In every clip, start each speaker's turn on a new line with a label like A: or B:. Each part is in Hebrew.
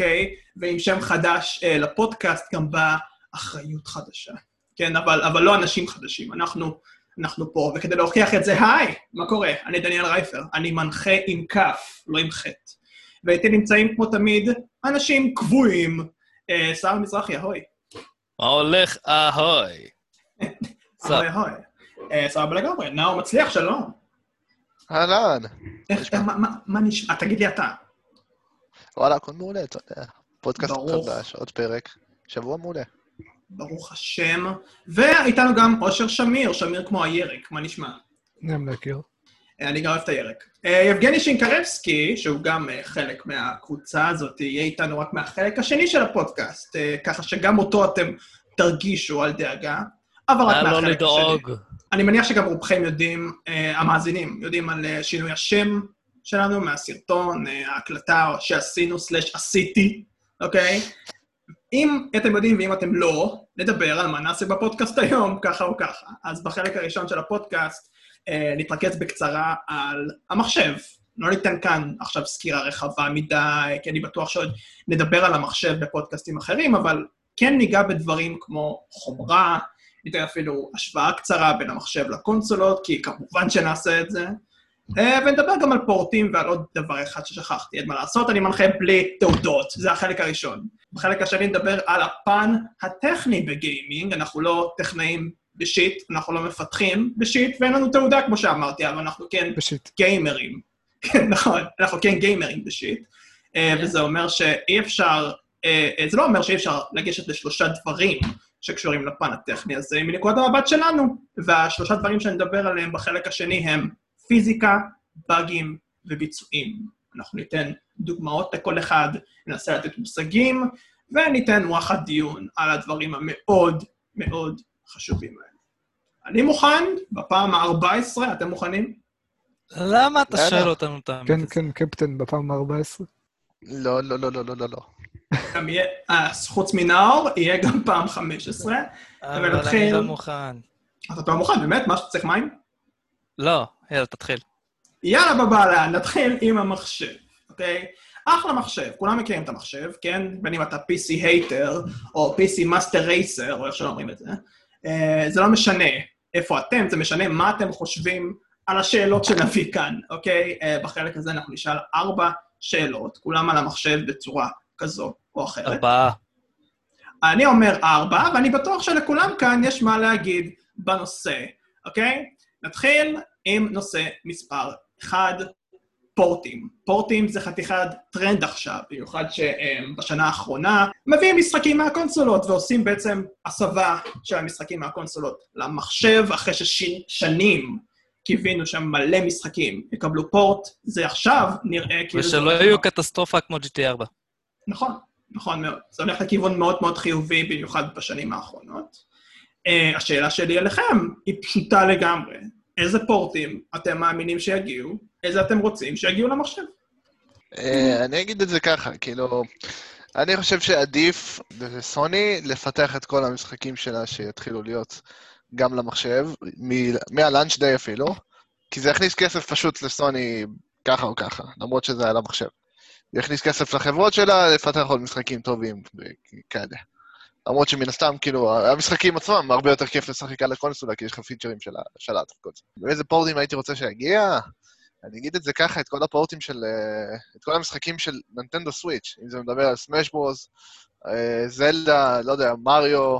A: אוקיי? ועם שם חדש אה, לפודקאסט גם באה אחריות חדשה. כן, אבל, אבל לא אנשים חדשים, אנחנו, אנחנו פה. וכדי להוכיח את זה, היי, מה קורה? אני דניאל רייפר, אני מנחה עם כף, לא עם חטא. ואיתי נמצאים כמו תמיד אנשים קבועים. אה, שר מזרחי, אהוי.
B: מה הולך? אהוי.
A: אהוי אהוי. אה, סבבה לגמרי, נאור מצליח, שלום.
C: אהלן.
A: איך, מה- מה- מה נשמע? תגיד לי אתה.
C: וואלה, הכל מעולה, אתה יודע. פודקאסט
A: ברוך.
C: חדש, עוד פרק. שבוע מעולה.
A: ברוך השם. ואיתנו גם אושר שמיר, שמיר כמו הירק, מה נשמע?
D: גם להכיר.
A: אה, אני גם אוהב את הירק. אה, יבגני שינקרבסקי, שהוא גם אה, חלק מהקבוצה הזאת, יהיה איתנו רק מהחלק השני של הפודקאסט, ככה שגם אותו אתם תרגישו, אל דאגה, אבל רק
B: נא
A: מהחלק
B: לא
A: השני.
B: לדאוג.
A: אני מניח שגם רובכם יודעים, המאזינים, יודעים על שינוי השם שלנו מהסרטון, אה, ההקלטה שעשינו סלאש עשיתי, אוקיי? אם אתם יודעים ואם אתם לא, נדבר על מה נעשה בפודקאסט היום, ככה או ככה. אז בחלק הראשון של הפודקאסט אה, נתרכז בקצרה על המחשב. לא ניתן כאן עכשיו סקירה רחבה מדי, כי אני בטוח שעוד נדבר על המחשב בפודקאסטים אחרים, אבל כן ניגע בדברים כמו חומרה, ניתן אפילו השוואה קצרה בין המחשב לקונסולות, כי כמובן שנעשה את זה. אה, ונדבר גם על פורטים ועל עוד דבר אחד ששכחתי, אין מה לעשות, אני מנחה בלי תעודות, זה החלק הראשון. בחלק השני נדבר על הפן הטכני בגיימינג, אנחנו לא טכנאים בשיט, אנחנו לא מפתחים בשיט, ואין לנו תעודה, כמו שאמרתי, אבל אנחנו כן
D: בשיט.
A: גיימרים. כן, נכון, אנחנו כן גיימרים בשיט. אה. וזה אומר שאי אפשר, אה, זה לא אומר שאי אפשר לגשת לשלושה דברים שקשורים לפן הטכני הזה מנקודת המבט שלנו. והשלושה דברים שאני אדבר עליהם בחלק השני הם פיזיקה, באגים וביצועים. אנחנו ניתן דוגמאות לכל אחד, ננסה לתת מושגים, וניתן וואחד דיון על הדברים המאוד מאוד חשובים האלה. אני מוכן, בפעם ה-14, אתם מוכנים?
B: למה אתה
C: יאללה.
B: שואל אותנו תמיד?
D: כן, כן, קפטן, בפעם ה-14.
C: לא, לא, לא, לא, לא, לא, לא.
A: גם יהיה, אה, חוץ מנאור, יהיה גם פעם 15.
B: אבל אני. לא מוכן.
A: אתה לא מוכן, באמת? מה שצריך מים?
B: לא, יאללה, תתחיל.
A: יאללה בבאללה, נתחיל עם המחשב, אוקיי? אחלה מחשב, כולם מכירים את המחשב, כן? בין אם אתה PC hater, או PC master racer, או איך שלא אומרים את זה. אה, זה לא משנה איפה אתם, זה משנה מה אתם חושבים על השאלות שנביא כאן, אוקיי? אה, בחלק הזה אנחנו נשאל ארבע שאלות, כולם על המחשב בצורה כזו או אחרת.
B: ארבעה.
A: אני אומר ארבע, ואני בטוח שלכולם כאן יש מה להגיד בנושא, אוקיי? נתחיל עם נושא מספר אחד, פורטים. פורטים זה חתיכת טרנד עכשיו, במיוחד שבשנה האחרונה מביאים משחקים מהקונסולות ועושים בעצם הסבה של המשחקים מהקונסולות למחשב, אחרי ששנים קיווינו שם מלא משחקים יקבלו פורט, זה עכשיו נראה כאילו...
B: ושלא יהיו קטסטרופה כמו GTA 4.
A: נכון, נכון מאוד. זה הולך לכיוון מאוד מאוד חיובי, במיוחד בשנים האחרונות. Uh, השאלה שלי אליכם היא פשוטה לגמרי. איזה פורטים אתם מאמינים שיגיעו? איזה אתם רוצים שיגיעו למחשב?
C: אה, אני אגיד את זה ככה, כאילו... אני חושב שעדיף לסוני לפתח את כל המשחקים שלה שיתחילו להיות גם למחשב, מהלאנץ' דיי אפילו, כי זה יכניס כסף פשוט לסוני ככה או ככה, למרות שזה על המחשב. זה יכניס כסף לחברות שלה לפתח עוד משחקים טובים כאלה. למרות שמן הסתם, כאילו, המשחקים עצמם, הרבה יותר כיף לשחק על הקונסולה, כי יש לך פיצ'רים של זה. ואיזה פורטים הייתי רוצה שיגיע? אני אגיד את זה ככה, את כל הפורטים של... אה, את כל המשחקים של נינטנדו סוויץ', אם זה מדבר על סמאש ברוס, אה, זלדה, לא יודע, מריו,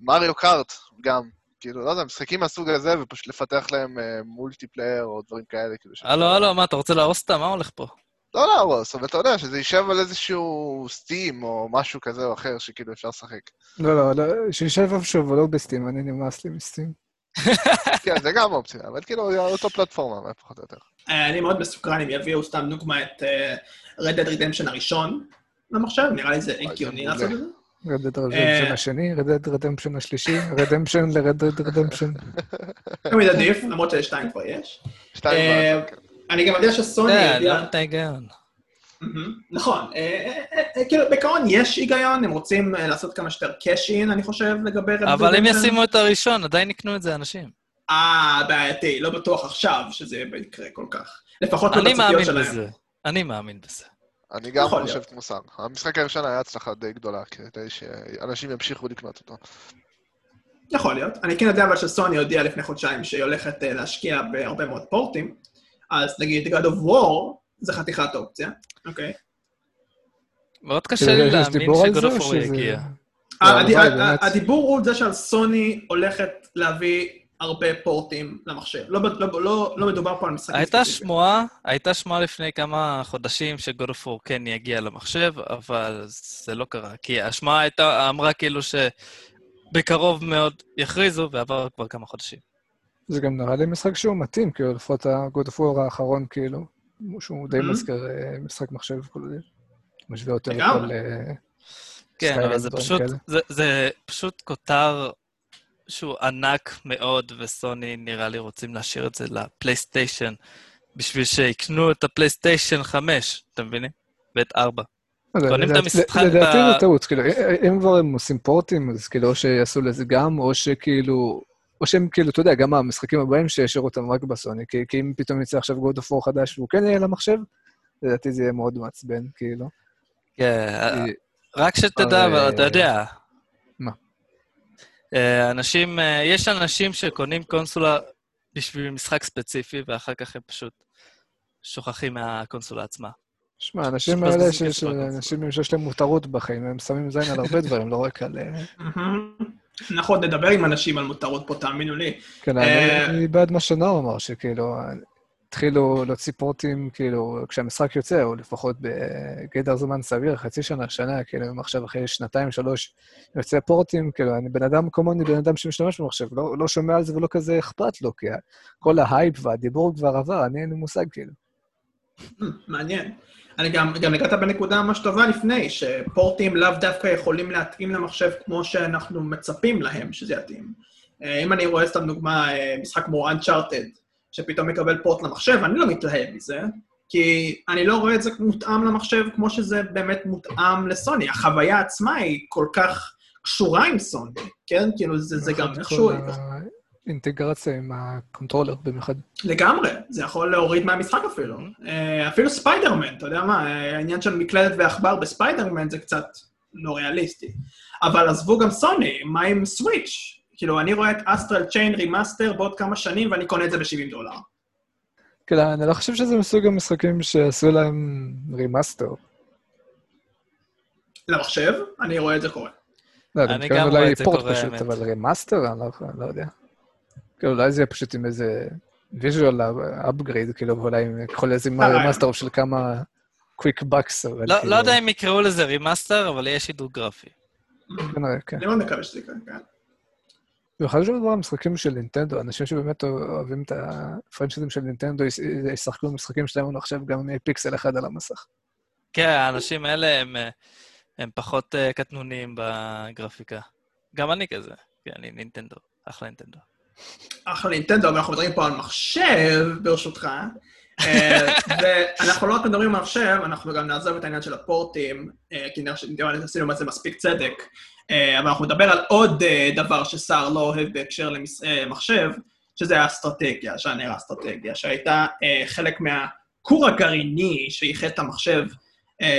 C: Mario Kart גם. כאילו, לא יודע, משחקים מהסוג הזה, ופשוט לפתח להם אה, multiplayer או דברים כאלה, כאילו...
B: הלו, הלו, מה, אתה רוצה להרוס אותה? מה הולך פה?
C: לא להרוס, אבל אתה יודע, שזה יישב על איזשהו Steam או משהו כזה או אחר שכאילו אפשר לשחק.
D: לא, לא, לא, שישב איפשהו, אבל לא ב Steam, אני נמאס לי מ Steam.
C: כן, זה גם אופציה, אבל כאילו, זה אותו פלטפורמה, פחות או יותר.
A: אה, אני מאוד מסוקרן אם יביאו סתם דוגמא את אה, Red Dead Redemption הראשון למחשב, נראה לי זה הגיוני. לעשות את זה.
D: Red Dead
A: אה.
D: Redemption השני, Red Dead Redemption השלישי, Redemption ל Red Dead Redemption.
A: תמיד עדיף, למרות ששתיים כבר יש.
C: שתיים כבר, כן.
A: אני גם יודע שסוני
B: כן. לא את ההיגיון.
A: נכון. אה, אה, אה, אה, כאילו, בעיקרון יש היגיון, הם רוצים אה, לעשות כמה שיותר cash-in, אני חושב, לגבי
B: אבל אם. ישימו את הראשון, עדיין יקנו את זה אנשים.
A: אה, בעייתי, לא בטוח עכשיו שזה יקרה כל כך. לפחות לא
B: אני
A: בציפיות
B: מאמין
A: שלהם.
B: בזה. אני מאמין בזה.
C: אני גם חושב. כמו סאן. המשחק הראשון היה הצלחה די גדולה, כדי שאנשים ימשיכו לקנות אותו.
A: יכול להיות. אני כן יודע אבל שסוני הודיעה לפני חודשיים שהיא הולכת אה, להשקיע בהרבה מאוד פורטים, אז נגיד God of War זה חתיכת אופציה, אוקיי?
B: מאוד קשה לי להאמין
D: דיבור על זה, או
B: שגודופור
D: שזה-
B: יגיע.
D: לא,
A: הד-
D: הלוואי,
A: ה-
D: באמת.
A: הדיבור הוא זה שעל סוני הולכת להביא הרבה פורטים למחשב. לא, לא, לא, לא מדובר פה על משחקים
B: הייתה
A: ספציפיים.
B: שמועה, הייתה שמועה לפני כמה חודשים שגודופור כן יגיע למחשב, אבל זה לא קרה. כי השמועה הייתה, אמרה כאילו שבקרוב מאוד יכריזו, ועבר כבר כמה חודשים.
D: זה גם נראה לי משחק שהוא מתאים, כאילו, לפחות ה-God of War האחרון, כאילו, שהוא די
A: Mhm.
D: מזכיר אה, משחק מחשב, כאילו, משווה אותו
A: לגמרי.
D: לכל... אה,
B: כן, אבל זה פשוט. זה, זה פשוט כותר שהוא ענק מאוד, וסוני נראה לי רוצים להשאיר את זה לפלייסטיישן, בשביל שיקנו את הפלייסטיישן 5, אתם מבינים? ואת 4.
D: לא יודע,
B: קונים את
D: לדעתי- זה טעות, כאילו, אם כבר הם עושים פורטים, אז כאילו, או שיעשו לזה גם, או שכאילו... או שהם כאילו, אתה יודע, גם המשחקים הבאים שישאירו אותם רק בסוני, כי, כי אם פתאום יצא עכשיו God of War חדש והוא כן יהיה למחשב, לדעתי זה יהיה מאוד מעצבן, כאילו.
B: כן,
D: כי-
B: רק שתדע,
D: הרי-
B: אבל אתה יודע.
D: מה?
B: אה, אנשים, אה, יש אנשים שקונים קונסולה בשביל משחק ספציפי, ואחר כך הם פשוט שוכחים מהקונסולה עצמה.
D: שמע, האנשים האלה. אנשים שיש להם מותרות בחיים, הם שמים זין על הרבה דברים, לא רק על...
A: מהמם. נכון, נדבר עם אנשים על מותרות פה, תאמינו לי.
D: כן,
A: אה,
D: אני בעד מה שנאור אמר, שכאילו, התחילו להוציא פורטים, כאילו, כשהמשחק יוצא, או לפחות בגדר זמן סביר, חצי שנה, שנה, כאילו, אם עכשיו אחרי שנתיים, שלוש, יוצא פורטים, כאילו, אני בן אדם כמוני, בן אדם שמשתמש במחשב, לא, לא שומע על זה ולא כזה אכפת לו, כי כל ההייפ והדיבור כבר עבר, אני אין לי מושג, כאילו.
A: מעניין. אני גם, גם נגעת בנקודה ממש טובה לפני, שפורטים לאו דווקא יכולים להתאים למחשב כמו שאנחנו מצפים להם שזה יתאים. אה, אם אני רואה סתם דוגמה, אה, משחק כמו Uncharted, שפתאום מקבל פורט למחשב, אני לא מתלהב מזה, כי אני לא רואה את זה מותאם למחשב כמו שזה באמת מותאם לסוני. החוויה עצמה היא כל כך קשורה עם סוני, כן? כאילו, זה, זה גם
D: במיוחד
A: איכשהו...
D: האינטגרציה עם ה controller, במיוחד.
A: לגמרי, זה יכול להוריד מהמשחק אפילו. אה, אפילו ספיידרמן, אתה יודע מה, אה, העניין של מקלדת ועכבר בספיידרמן זה קצת לא ריאליסטי. אבל עזבו גם סוני, מה עם Switch? כאילו, אני רואה את Astral Chain remaster בעוד כמה שנים ואני קונה את זה ב-70 דולר.
D: כאילו, אני לא חושב שזה מסוג המשחקים שעשו להם remaster.
A: למחשב, אני רואה את זה קורה.
D: לא,
B: אני גם רואה
D: אולי
B: את זה
D: port
B: קורה,
D: פשוט,
B: האמת.
D: אבל remaster? אני לא, אני לא יודע. כאילו, אולי זה יהיה פשוט עם איזה visual upgrade, כאילו, ואולי עם כל איזה
A: הרעיון.
D: remaster של כמה quick bucks, אבל
B: לא,
D: כאילו...
B: לא יודע אם יקראו לזה remaster, אבל יהיה שדרוג גרפי.
D: כנראה, כן.
A: אני מאוד מקווה שזה יקרה, כן.
D: ואחד של דבר המשחקים של נינטנדו, אנשים שבאמת אוהבים את ה franchises של נינטנדו, יש- ישחקו במשחקים שלהם עכשיו גם עם פיקסל אחד על המסך.
B: כן, האנשים האלה הם, אה, הם פחות אה, קטנוניים בגרפיקה. גם אני כזה, כן, אני נינטנדו, אחלה נינטנדו.
A: אחלה נינטנדו, אבל אנחנו מדברים פה על מחשב, ברשותך. אה, ואנחנו לא רק מדברים על מחשב, אנחנו גם נעזוב את העניין של הפורטים, אה, כי נראה שעשינו בזה מספיק צדק. אה, אבל אנחנו נדבר על עוד דבר שסער לא אוהב בהקשר למחשב, שזה האסטרטגיה, ז'אנר האסטרטגיה, שהייתה חלק מהכור הגרעיני שאיחד את המחשב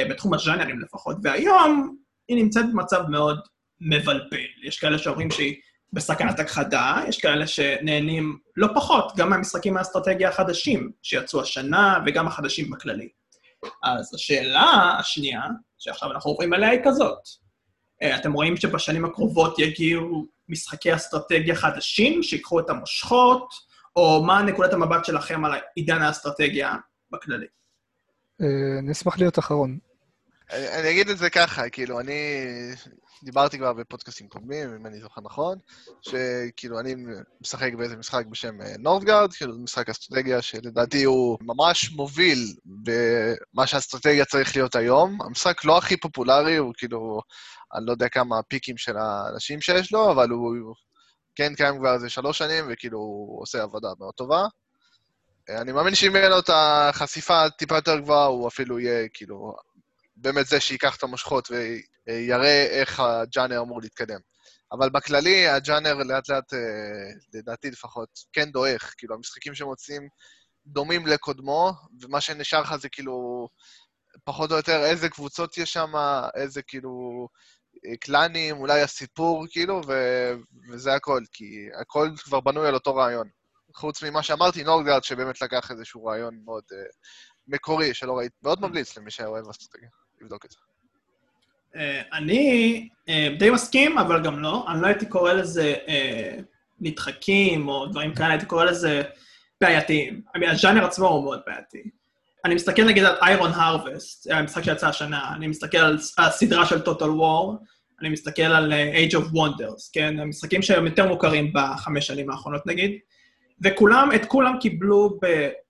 A: בתחום הז'אנרים לפחות, והיום היא נמצאת במצב מאוד מבלבל. יש כאלה שאומרים שהיא בסכנת הכחדה, יש כאלה שנהנים לא פחות, גם מהמשחקים האסטרטגיה החדשים שיצאו השנה, וגם החדשים בכללי. אז השאלה השנייה, שעכשיו אנחנו עוברים עליה, היא כזאת. אה, אתם רואים שבשנים הקרובות יגיעו משחקי אסטרטגיה חדשים, שיקחו את המושכות, או מה נקודת המבט שלכם על עידן האסטרטגיה בכללי?
D: אה, אני אשמח להיות אחרון.
C: אני אני אגיד את זה ככה, כאילו, אני דיברתי כבר בפודקאסטים קודמים, אם אני זוכר נכון, שכאילו אני משחק באיזה משחק בשם אה, נורדגרד, כאילו משחק אסטרטגיה שלדעתי הוא ממש מוביל במה שהאסטרטגיה צריך להיות היום. המשחק לא הכי פופולרי, הוא כאילו, אני לא יודע כמה הפיקים של האנשים שיש לו, אבל הוא כן קיים כבר איזה שלוש שנים, וכאילו הוא עושה עבודה מאוד טובה. אני מאמין שאם יהיה לו את החשיפה טיפה יותר גבוהה, הוא אפילו יהיה, כאילו, באמת זה שייקח את המושכות ויראה איך הג'אנר אמור להתקדם. אבל בכללי, הג'אנר לאט לאט, אה, לדעתי לפחות, כן דועך. כאילו, המשחקים שמוצאים דומים לקודמו, ומה שנשאר לך זה כאילו, פחות או יותר איזה קבוצות יש שם, איזה כאילו אה, קלאנים, אולי הסיפור, כאילו, ו... וזה הכל, כי הכל כבר בנוי על אותו רעיון. חוץ ממה שאמרתי, נורגרד, שבאמת לקח איזשהו רעיון מאוד uh, מקורי, שלא ראיתי, מאוד ממליץ למי שאוהב אסטרטגיה, לבדוק את זה.
A: Uh, אני uh, די מסכים, אבל גם לא. אני לא הייתי קורא לזה uh, נדחקים או דברים כאלה, הייתי קורא לזה בעייתיים. הז'אנר עצמו הוא מאוד בעייתי. אני מסתכל נגיד על איירון הרווסט, המשחק שיצא השנה, אני מסתכל על הסדרה של Total War, אני מסתכל על Age of Wonders, כן? המשחקים שהם יותר מוכרים בחמש שנים האחרונות נגיד, וכולם, את כולם קיבלו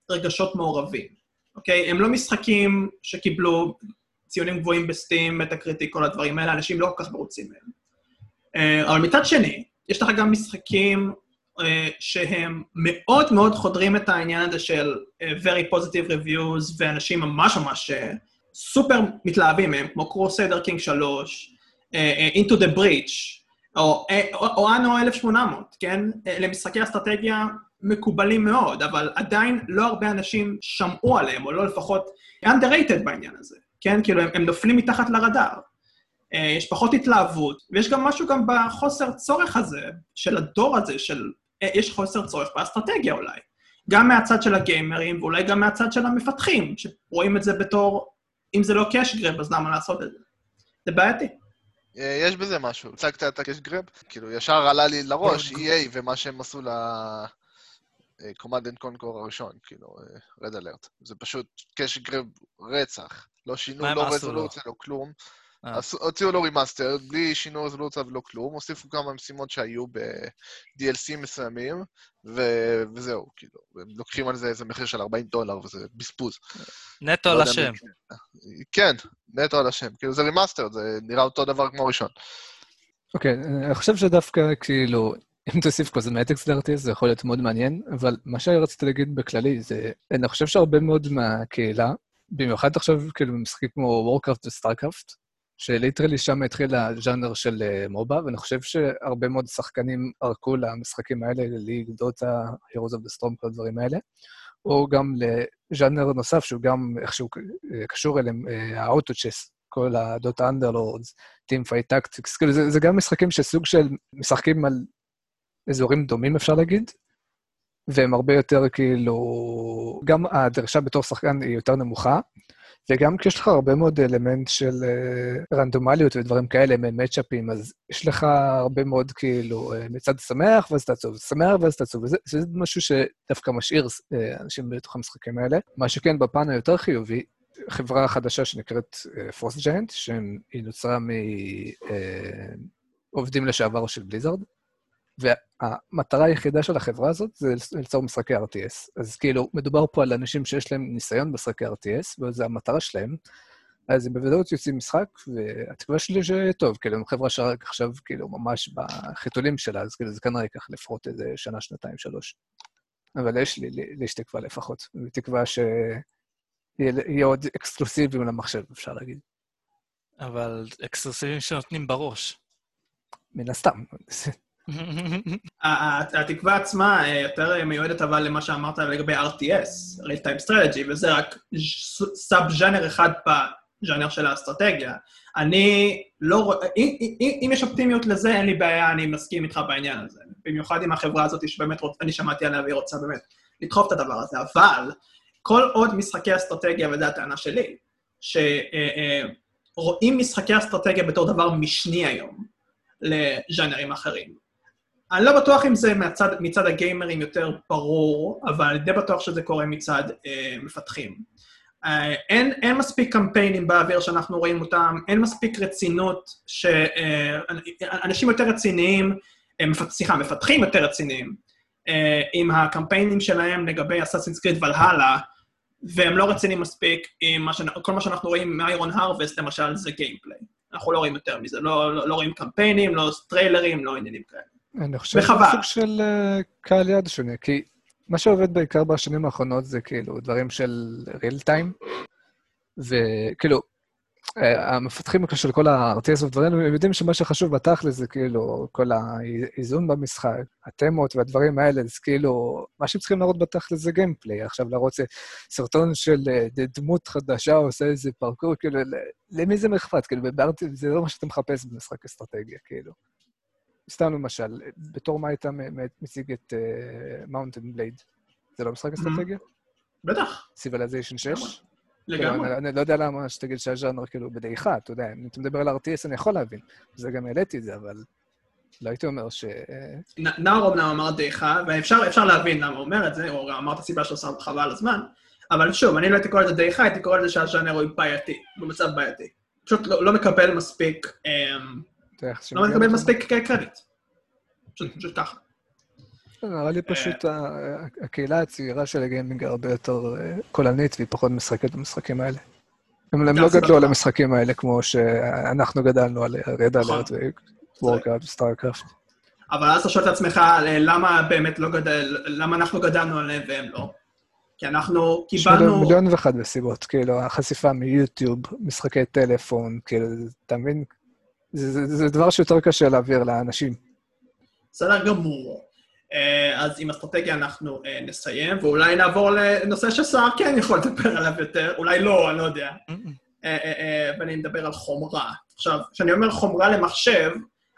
A: ברגשות מעורבים, אוקיי? הם לא משחקים שקיבלו ציונים גבוהים בסטים, מטה-קריטי, כל הדברים האלה, אנשים לא כל כך מרוצים מהם. אה, אבל מצד שני, יש לך גם משחקים uh, שהם מאוד מאוד חודרים את העניין הזה של uh, very positive reviews, ואנשים ממש ממש סופר מתלהבים מהם, כמו Crusader Kings 3, uh, uh, Into the Breach, או, או Anno 1800, כן? למשחקי אסטרטגיה מקובלים מאוד, אבל עדיין לא הרבה אנשים שמעו עליהם, או לא לפחות underrated בעניין הזה, כן? כאילו, הם, הם נופלים מתחת לרדאר. Uh, יש פחות התלהבות, ויש גם משהו גם בחוסר צורך הזה, של הדור הזה, של יש חוסר צורך באסטרטגיה אולי. גם מהצד של הגיימרים, ואולי גם מהצד של המפתחים, שרואים את זה בתור, אם זה לא cash grab, אז למה לעשות את זה? זה בעייתי.
C: אה, יש בזה משהו. הצגת את ה cash grab? כאילו, ישר עלה לי לראש EA ומה שהם עשו ל... Command and Conquer הראשון, כאילו, Red אה, Alert. זה פשוט cash grab רצח. לא שינו, לא רזולוציה, לא כלום. אה. הוציאו לו remaster, בלי שינוי רזולוציה ולא כלום, הוסיפו כמה משימות שהיו ב-DLC מסוימים, ו- וזהו, כאילו, הם לוקחים על זה איזה מחיר של 40 דולר, וזה בזבוז.
B: נטו על לא השם.
C: כן, נטו על השם. כאילו, זה remaster, זה נראה אותו דבר כמו ראשון.
D: אוקיי, okay, אני חושב שדווקא, כאילו, אם תוסיף cosmetics לדעתי, זה יכול להיות מאוד מעניין, אבל מה שרציתי להגיד בכללי זה, אני חושב שהרבה מאוד מהקהילה, במיוחד עכשיו, כאילו, במשחקים כמו Warcraft ו StarCraft, ש literally שם התחיל הז'אנר של אה, MOBA, ואני חושב שהרבה מאוד שחקנים ערקו למשחקים האלה, ל League, Dota, Heroes of the Storm, כל הדברים האלה, או גם לז'אנר נוסף שהוא גם איכשהו אה, קשור אליהם, ה auto chess, כל ה Dota Underlords, Teamfight Tactics, כאילו זה, זה גם משחקים שסוג של משחקים על אזורים דומים, אפשר להגיד, והם הרבה יותר כאילו, גם הדרשה בתור שחקן היא יותר נמוכה, וגם כשיש לך הרבה מאוד אלמנט של uh, רנדומליות ודברים כאלה, מצ'אפים, אז יש לך הרבה מאוד כאילו uh, מצד שמח ואז אתה עצוב, שמח ואז אתה עצוב, וזה משהו שדווקא משאיר uh, אנשים בתוך המשחקים האלה. מה שכן, בפן היותר חיובי, חברה חדשה שנקראת פרוסט ג'יינט, שהיא נוצרה מעובדים לשעבר של בליזארד, והמטרה היחידה של החברה הזאת זה ליצור משחקי RTS. אז כאילו, מדובר פה על אנשים שיש להם ניסיון במשחקי RTS, וזו המטרה שלהם. אז הם בוודאות יוצאים משחק, והתקווה שלי שטוב, כאילו, הם חברה שרק עכשיו, כאילו, ממש בחיתולים שלה, אז כאילו, זה כנראה ייקח לפחות איזה שנה, שנתיים, שלוש. אבל יש לי, לי, לי יש תקווה לפחות, ותקווה שיהיה עוד אקסקלוסיבים למחשב, אפשר להגיד.
B: אבל אקסקלוסיבים שנותנים בראש.
D: מן הסתם.
A: התקווה עצמה אה, יותר מיועדת אבל למה שאמרת לגבי RTS, real time strategy, וזה רק סאב-ז'אנר אחד בז'אנר של האסטרטגיה. אני לא רואה, אם, יש אופטימיות לזה, אין לי בעיה, אני מסכים איתך בעניין הזה. במיוחד עם החברה הזאת שבאמת רוצ, אני שמעתי עליה והיא רוצה באמת לדחוף את הדבר הזה. אבל כל עוד משחקי אסטרטגיה, וזו הטענה שלי, שרואים אה, אה, משחקי אסטרטגיה בתור דבר משני היום לז'אנרים אחרים. אני לא בטוח אם זה מצד, מצד הגיימרים יותר ברור, אבל אני די בטוח שזה קורה מצד אה, מפתחים. אה, אין, אין מספיק קמפיינים באוויר שאנחנו רואים אותם, אין מספיק רצינות, שאנשים אה, יותר רציניים, אה, סליחה, מפתחים יותר רציניים, אה, עם הקמפיינים שלהם לגבי Assassin's Creed Valhalla, והם לא רציניים מספיק עם מה ש... כל מה שאנחנו רואים מ Iron Harvest, למשל, זה gameplay. אנחנו לא רואים יותר מזה, לא, לא, לא רואים קמפיינים, לא טריילרים, לא עניינים כאלה.
D: אני חושב שזה סוג של uh, קהל יעד שונה, כי מה שעובד בעיקר בשנים האחרונות זה כאילו דברים של real time, וכאילו, אה, המפתחים של כל ה-RTS ודברים, הם יודעים שמה שחשוב בתכל'ס זה כאילו כל האיזון במשחק, התמות והדברים האלה, זה כאילו, מה שהם צריכים להראות בתכל'ס זה gameplay. עכשיו להראות סרטון של אה, דמות חדשה עושה איזה parkour, כאילו, למי זה אכפת? כאילו, זה לא מה שאתה מחפש במשחק אסטרטגיה, כאילו. סתם למשל, בתור מה היית מציג את Mount and uh, Blade? זה לא משחק אסטרטגיה?
A: בטח.
D: Civilization 6?
A: לגמרי.
D: כאילו, אני, אני לא יודע למה שתגיד שהז'אנר כאילו בדעיכה, אתה יודע, אם אתה מדבר על RTS אני יכול להבין, זה גם העליתי את זה, אבל לא הייתי אומר ש...
A: נאור אמנם אמר דעיכה, ואפשר להבין למה הוא אומר את זה, או אמר את הסיבה שעושה חבל על הזמן, אבל שוב, אני לא הייתי קורא לזה דעיכה, הייתי קורא לזה שהז'אנר הוא בעייתי, במצב בעייתי. פשוט לא, לא מקבל מספיק, אמ, לא מקבל מספיק קרדיט. פשוט ככה.
D: נראה לי פשוט הקהילה הצעירה של הגיימינג הרבה יותר קולנית והיא פחות משחקת במשחקים האלה. הם לא גדלו על המשחקים האלה כמו שאנחנו גדלנו על Red Alert ו Warcraft ו StarCraft.
A: אבל אז אתה שואל את עצמך למה באמת לא גדל, למה אנחנו גדלנו עליהם והם לא. כי אנחנו קיבלנו...
D: יש מיליון ואחת בסיבות, כאילו, החשיפה מיוטיוב, משחקי טלפון, כאילו, אתה מבין? זה דבר שיותר קשה להעביר לאנשים.
A: בסדר גמור. אה, אז עם אסטרטגיה אנחנו אה, נסיים, ואולי נעבור לנושא שסער כן יכול לדבר עליו יותר, אולי לא, אני לא יודע. אה, ואני מדבר על חומרה. עכשיו, כשאני אומר חומרה למחשב,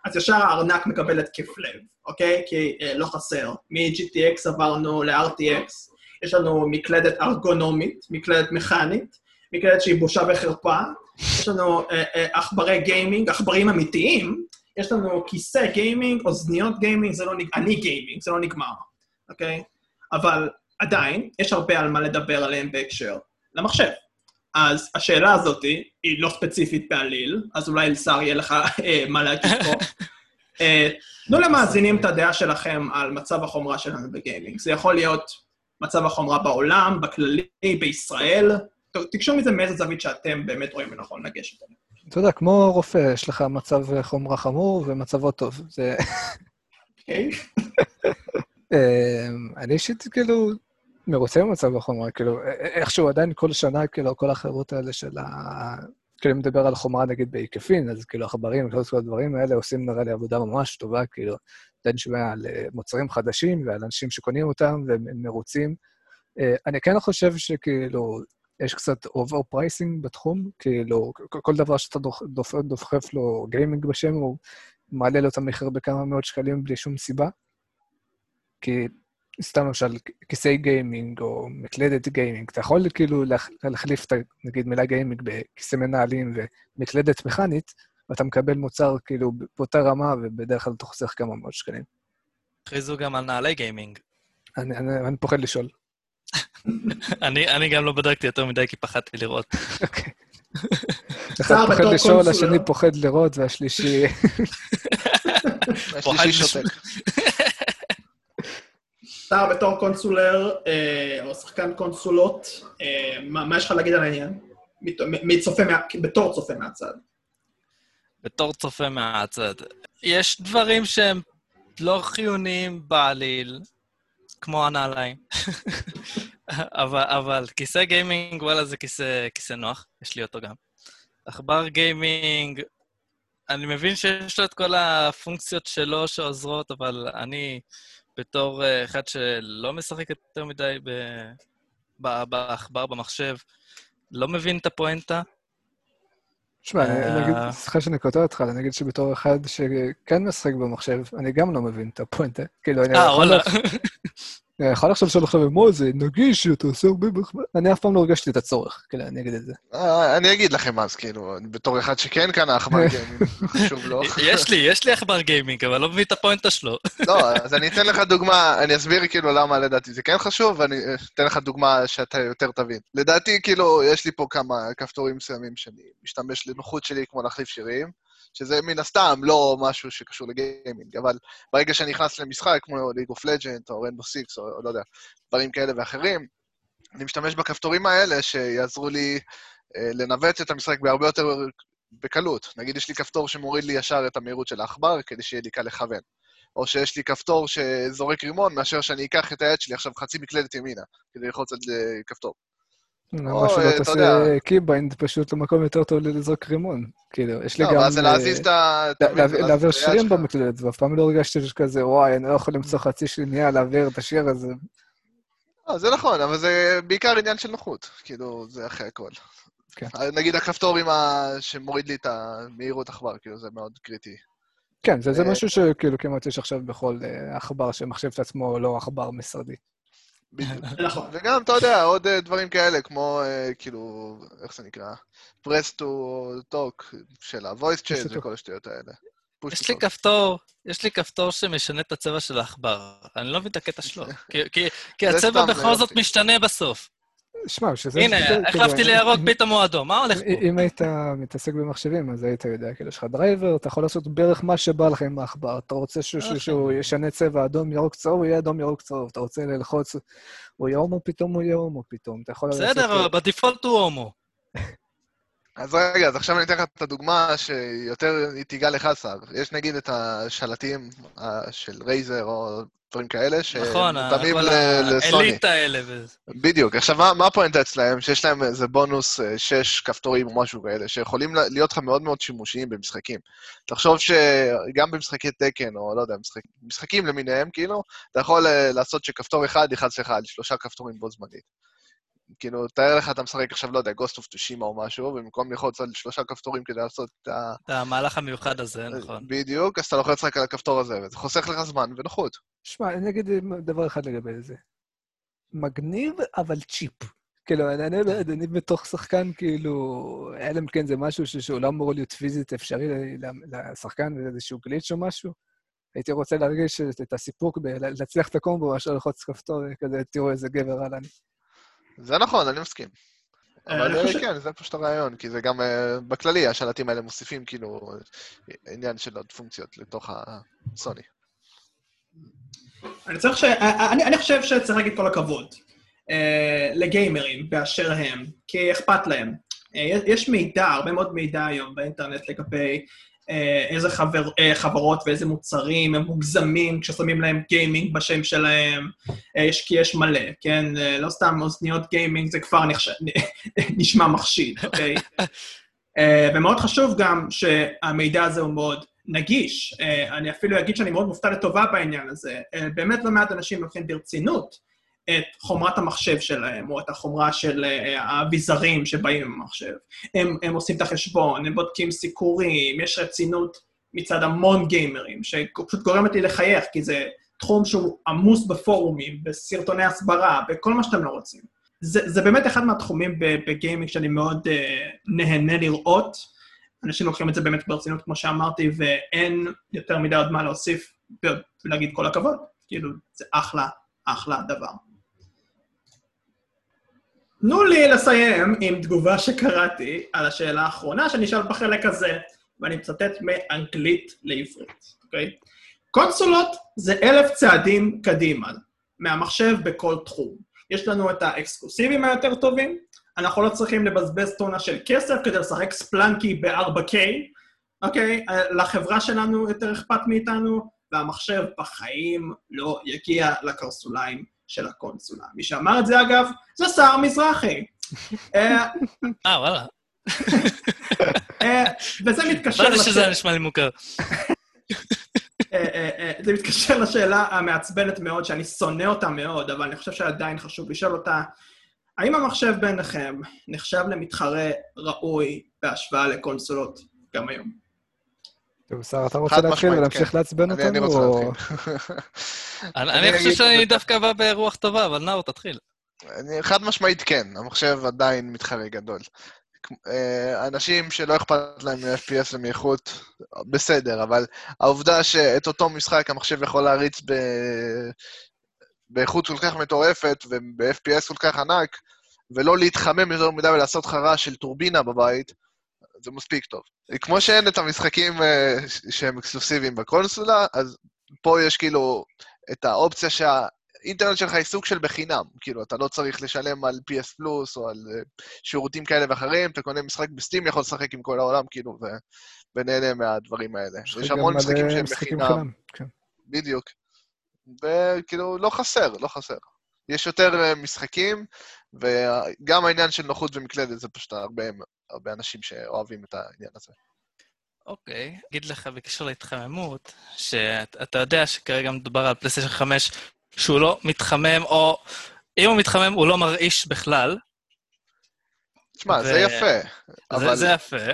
A: אז ישר הארנק מקבל התקף לב, אוקיי? כי לא חסר. מ-GTX עברנו ל-RTX, יש לנו מקלדת ארגונומית, מקלדת מכנית, מקלדת שהיא בושה וחרפה, יש לנו עכברי גיימינג, עכברים אמיתיים, יש לנו כיסא גיימינג, אוזניות גיימינג, זה לא נגמר, אני גיימינג, זה לא נגמר, אוקיי? אבל עדיין, יש הרבה על מה לדבר עליהם בהקשר למחשב. אז השאלה הזאת היא לא ספציפית בעליל, אז אולי לסער יהיה לך אה, מה להגיד פה. אה, תנו למאזינים את הדעה שלכם על מצב החומרה שלנו בגיימינג. זה יכול להיות מצב החומרה בעולם, בכללי, בישראל. תקשו מזה מאיזה זווית שאתם באמת רואים לנכון לגשת אליה.
D: אתה יודע, כמו רופא, יש לך מצב חומרה חמור ומצבו טוב. זה...
A: אוקיי.
D: אמ, אני אישית כאילו מרוצה במצב החומרה, כאילו, איכשהו עדיין כל שנה, כאילו, כל החברות האלה של ה... כאילו, אם מדבר על חומרה נגיד בהיקפים, אז כאילו עכברים וכל הדברים האלה עושים נראה לי עבודה ממש טובה, כאילו, עדיין שומע על אה, מוצרים חדשים ועל אנשים שקונים אותם והם מרוצים. אה, אני כן חושב שכאילו, יש קצת over pricing בתחום, כאילו, כל דבר שאתה דוחף לו גיימינג בשם, הוא מעלה לו את המחיר בכמה מאות שקלים בלי שום סיבה. כי סתם למשל, כיסאי גיימינג או מקלדת גיימינג, אתה יכול כאילו להחליף את, נגיד, מילה גיימינג בכיסא מנהלים ומקלדת מכנית, ואתה מקבל מוצר כאילו באותה רמה, ובדרך כלל אתה חוסך כמה מאות שקלים.
B: הכריזו גם על נעלי גיימינג.
D: אני, אני, אני פוחד לשאול.
B: אני, אני גם לא בדקתי יותר מדי כי פחדתי לראות.
D: אוקיי. אחד פוחד לשאול, השני פוחד לראות, והשלישי...
C: השלישי שותק.
A: אתה בתור קונסולר, אה, או שחקן קונסולות, אה, מה יש לך להגיד על העניין? בתור צופה מהצד.
B: בתור צופה מהצד. יש דברים שהם לא חיוניים בעליל, כמו הנעליים. אבל, אבל כיסא גיימינג, וואלה, זה כיסא, כיסא נוח, יש לי אותו גם. עכבר גיימינג, אני מבין שיש לו את כל הפונקציות שלו שעוזרות, אבל אני, בתור אה, אחד שלא משחק יותר מדי בעכבר, במחשב, לא מבין את הפואנטה.
D: תשמע, אה. סליחה שאני קוטע אותך, אני אגיד שבתור אחד שכן משחק במחשב, אני גם לא מבין את הפואנטה. כאילו, אני
B: אה, וואלה.
D: אה, יכול עכשיו לשאול עכשיו, מה זה נגיש, אתה עושה הרבה... אני אף פעם לא הרגשתי את הצורך, כאילו, אני אגיד את זה.
C: אה, אני אגיד לכם אז, כאילו, בתור אחד שכן קנה עכבר גיימינג, חשוב לו.
B: יש לי, יש לי עכבר גיימינג, אבל לא מבין את הפואנטה שלו.
C: לא, אז אני אתן לך דוגמה, אני אסביר כאילו למה לדעתי זה כן חשוב, ואני אתן לך דוגמה שאתה יותר תבין. לדעתי, כאילו, יש לי פה כמה כפתורים מסוימים שאני משתמש לנוחות שלי, כמו להחליף שירים. שזה מן הסתם לא משהו שקשור לגיימינג, אבל ברגע שאני נכנס למשחק, כמו League of Legends, או Rainbow Six, או, לא יודע, דברים כאלה ואחרים, אני משתמש בכפתורים האלה שיעזרו לי אה, לנווט את המשחק בהרבה יותר בקלות. נגיד, יש לי כפתור שמוריד לי ישר את המהירות של העכבר, כדי שיהיה לי קל לכוון. או שיש לי כפתור שזורק רימון, מאשר שאני אקח את היד שלי עכשיו חצי מקלדת ימינה, כדי ללחוץ על אה, כפתור.
D: למה שלא
C: אה,
D: תעשה. keybind פשוט למקום יותר טוב לזרוק רימון. כאילו, יש לי
C: לא,
D: גם...
C: אבל זה
D: אה,
C: להזיז את ה...
D: להעביר- שירים. במקלדת, ואף פעם לא הרגשתי שכזה, וואי, אני לא יכול למצוא חצי שנייה להעביר את השיר הזה.
C: לא, זה נכון, אבל זה בעיקר עניין של נוחות, כאילו, זה אחרי הכל.
D: כן.
C: נגיד הכפתור עם ה... שמוריד לי את המהירות עכבר, כאילו, זה מאוד קריטי.
D: כן, זה זה
C: אה,
D: משהו שכאילו כמעט יש עכשיו בכל אה, עכבר שמחשב את עצמו לא עכבר משרדי.
C: בדיוק.
A: נכון.
C: וגם, אתה יודע, עוד אה, דברים כאלה, כמו, אה, כאילו, איך זה נקרא? press to talk של ה-voice chat. וכל השטויות האלה.
B: יש לי. כפתור, יש לי כפתור שמשנה את הצבע של העכבר. אני לא מבין את הקטע שלו. כי- הצבע בכל זאת. משתנה בסוף.
D: שמע, שזה...
B: הנה,
D: שזה-
B: החלפתי
D: כאילו,
B: לירוק, פתאום הוא אדום, מה הולך פה?
D: אם היית מתעסק במחשבים, אז היית יודע, כאילו, יש לך דרייבר, אתה יכול לעשות בערך מה שבא לך עם העכבר. אתה רוצה
B: אוקיי.
D: שהוא ישנה צבע אדום, ירוק, צהוב, הוא יהיה אדום, ירוק, צהוב. אתה רוצה ללחוץ, הוא יהיה הומו פתאום, הוא יהיה הומו פתאום. אתה יכול.
B: בסדר, אבל ב default הוא הומו.
C: אז רגע, אז עכשיו אני אתן לך את הדוגמה שיותר היא תיגע לך, סער. יש נגיד את השלטים אה, של רייזר או דברים כאלה,
B: נכון,
C: שמותאמים
B: כל
C: ל- לסוני.
B: ה elite האלה.
C: בדיוק. עכשיו, מה, מה הפואנטה אצלהם? שיש להם איזה בונוס אה, שש כפתורים או משהו כאלה, שיכולים להיות לך מאוד מאוד שימושיים במשחקים. תחשוב שגם במשחקי תקן, או לא יודע, משחק, משחקים למיניהם, כאילו, אתה יכול אה, לעשות שכפתור אחד ילחץ לך על שלושה כפתורים בו זמנית. כאילו, תאר לך, אתה משחק עכשיו, לא יודע, Ghost of Tsushima או משהו, ובמקום ללחוץ על שלושה כפתורים כדי לעשות את ה...
B: את המהלך המיוחד הזה, נכון.
C: בדיוק, אז אתה לוחץ רק על הכפתור הזה, וזה חוסך לך זמן ונוחות.
D: שמע, אני אגיד דבר אחד לגבי זה. מגניב, אבל צ'יפ. כאילו, אני, אני, אני בתוך שחקן, כאילו, אלא אם כן זה משהו ש- שהוא לא אמור להיות פיזית אפשרי ל- ל- לשחקן, ואיזשהו גליץ' או משהו. הייתי רוצה להרגיש את, הסיפוק בלהצליח את הקומבו, מאשר ללחוץ כפתור, כזה, תראו איזה גבר עלני.
C: זה נכון, אני מסכים.
A: אה,
C: אבל אה,
A: חושב-
C: כן, זה פשוט הרעיון, כי זה גם אה, בכללי, השלטים האלה מוסיפים כאילו עניין של עוד פונקציות לתוך הסוני.
A: אני צריך ש... אני, אני חושב שצריך להגיד כל הכבוד אה, לגיימרים באשר הם, כי אכפת להם. אה, יש- מידע, הרבה מאוד מידע היום באינטרנט לגבי איזה חבר, אה, חברות ואיזה מוצרים הם מוגזמים כששמים להם גיימינג בשם שלהם, אה, יש, כי יש מלא, כן? אה, לא סתם אוזניות גיימינג, זה כבר נחש... נשמע מחשיד, אוקיי? אה, ומאוד חשוב גם שהמידע הזה הוא מאוד נגיש. אה, אני אפילו אגיד שאני מאוד מופתע לטובה בעניין הזה. אה, באמת לא מעט אנשים לוקחים ברצינות את חומרת המחשב שלהם, או את החומרה של אה, האביזרים שבאים עם המחשב. הם, הם עושים את החשבון, הם בודקים סיקורים, יש רצינות מצד המון גיימרים, שפשוט גורמת לי לחייך, כי זה תחום שהוא עמוס בפורומים, בסרטוני הסברה, בכל מה שאתם לא רוצים. זה, זה באמת אחד מהתחומים בגיימינג שאני מאוד uh, נהנה לראות. אנשים לוקחים את זה באמת ברצינות, כמו שאמרתי, ואין יותר מדי עוד מה להוסיף ולהגיד כל הכבוד. כאילו, זה אחלה, אחלה דבר. תנו לי לסיים עם תגובה שקראתי על השאלה האחרונה שנשאל בחלק הזה, ואני מצטט מאנגלית לעברית, אוקיי? קונסולות זה אלף צעדים קדימה, מהמחשב בכל תחום. יש לנו את האקסקלוסיבים היותר טובים, אנחנו לא צריכים לבזבז טונה של כסף כדי לשחק ספלנקי ב-4K, אוקיי? לחברה שלנו יותר אכפת מאיתנו, והמחשב בחיים לא יגיע לקרסוליים של הקונסולה. מי שאמר את זה, אגב, זה סער מזרחי. אה,
B: אה, וואלה.
A: אה, וזה מתקשר...
B: חשבתי שזה
A: לשאלה-
B: נשמע לי מוכר.
A: אה, זה מתקשר לשאלה המעצבנת מאוד, שאני שונא אותה מאוד, אבל אני חושב שעדיין חשוב לשאול אותה. האם המחשב ביניכם נחשב למתחרה ראוי בהשוואה לקונסולות גם היום?
D: טוב, שר, אתה רוצה להתחיל ולהמשיך
C: כן.
D: לעצבן
C: אני אני
D: אותנו?
C: רוצה להתחיל.
B: אני חושב שאני דווקא בא ברוח טובה, אבל נאור, תתחיל.
C: אני- חד משמעית כן, המחשב עדיין מתחרה גדול. אה, אנשים שלא אכפת להם מ-FPS ומאיכות, בסדר, אבל העובדה שאת אותו משחק המחשב יכול להריץ ב... באיכות כל כך מטורפת וב-FPS כל כך ענק, ולא להתחמם יותר מדי ולעשות לך רעש של טורבינה בבית, זה מספיק טוב. כמו שאין את המשחקים אה, שהם אקסקלוסיביים בקונסולה, אז פה יש כאילו את האופציה שהאינטרנט שלך היא סוג של בחינם. כאילו, אתה לא צריך לשלם על PS פלוס או על אה, שירותים כאלה ואחרים, אתה קונה משחק בסטים, יכול לשחק עם כל העולם, כאילו, ו... ונהנה מהדברים האלה. יש המון משחקים שהם בחינם.
D: חינם, כן.
C: בדיוק. וכאילו, לא חסר, לא חסר. יש יותר אה, משחקים, וגם העניין של נוחות ומקלדת זה פשוט הרבה, הרבה אנשים שאוהבים את העניין הזה.
B: אוקיי, okay. אגיד לך בקשר להתחממות, שאתה יודע שכרגע מדובר על פלייסטיישן 5 שהוא לא מתחמם, או אם הוא מתחמם, הוא לא מרעיש בכלל.
C: תשמע, ו... זה יפה.
B: אבל... זה, זה יפה.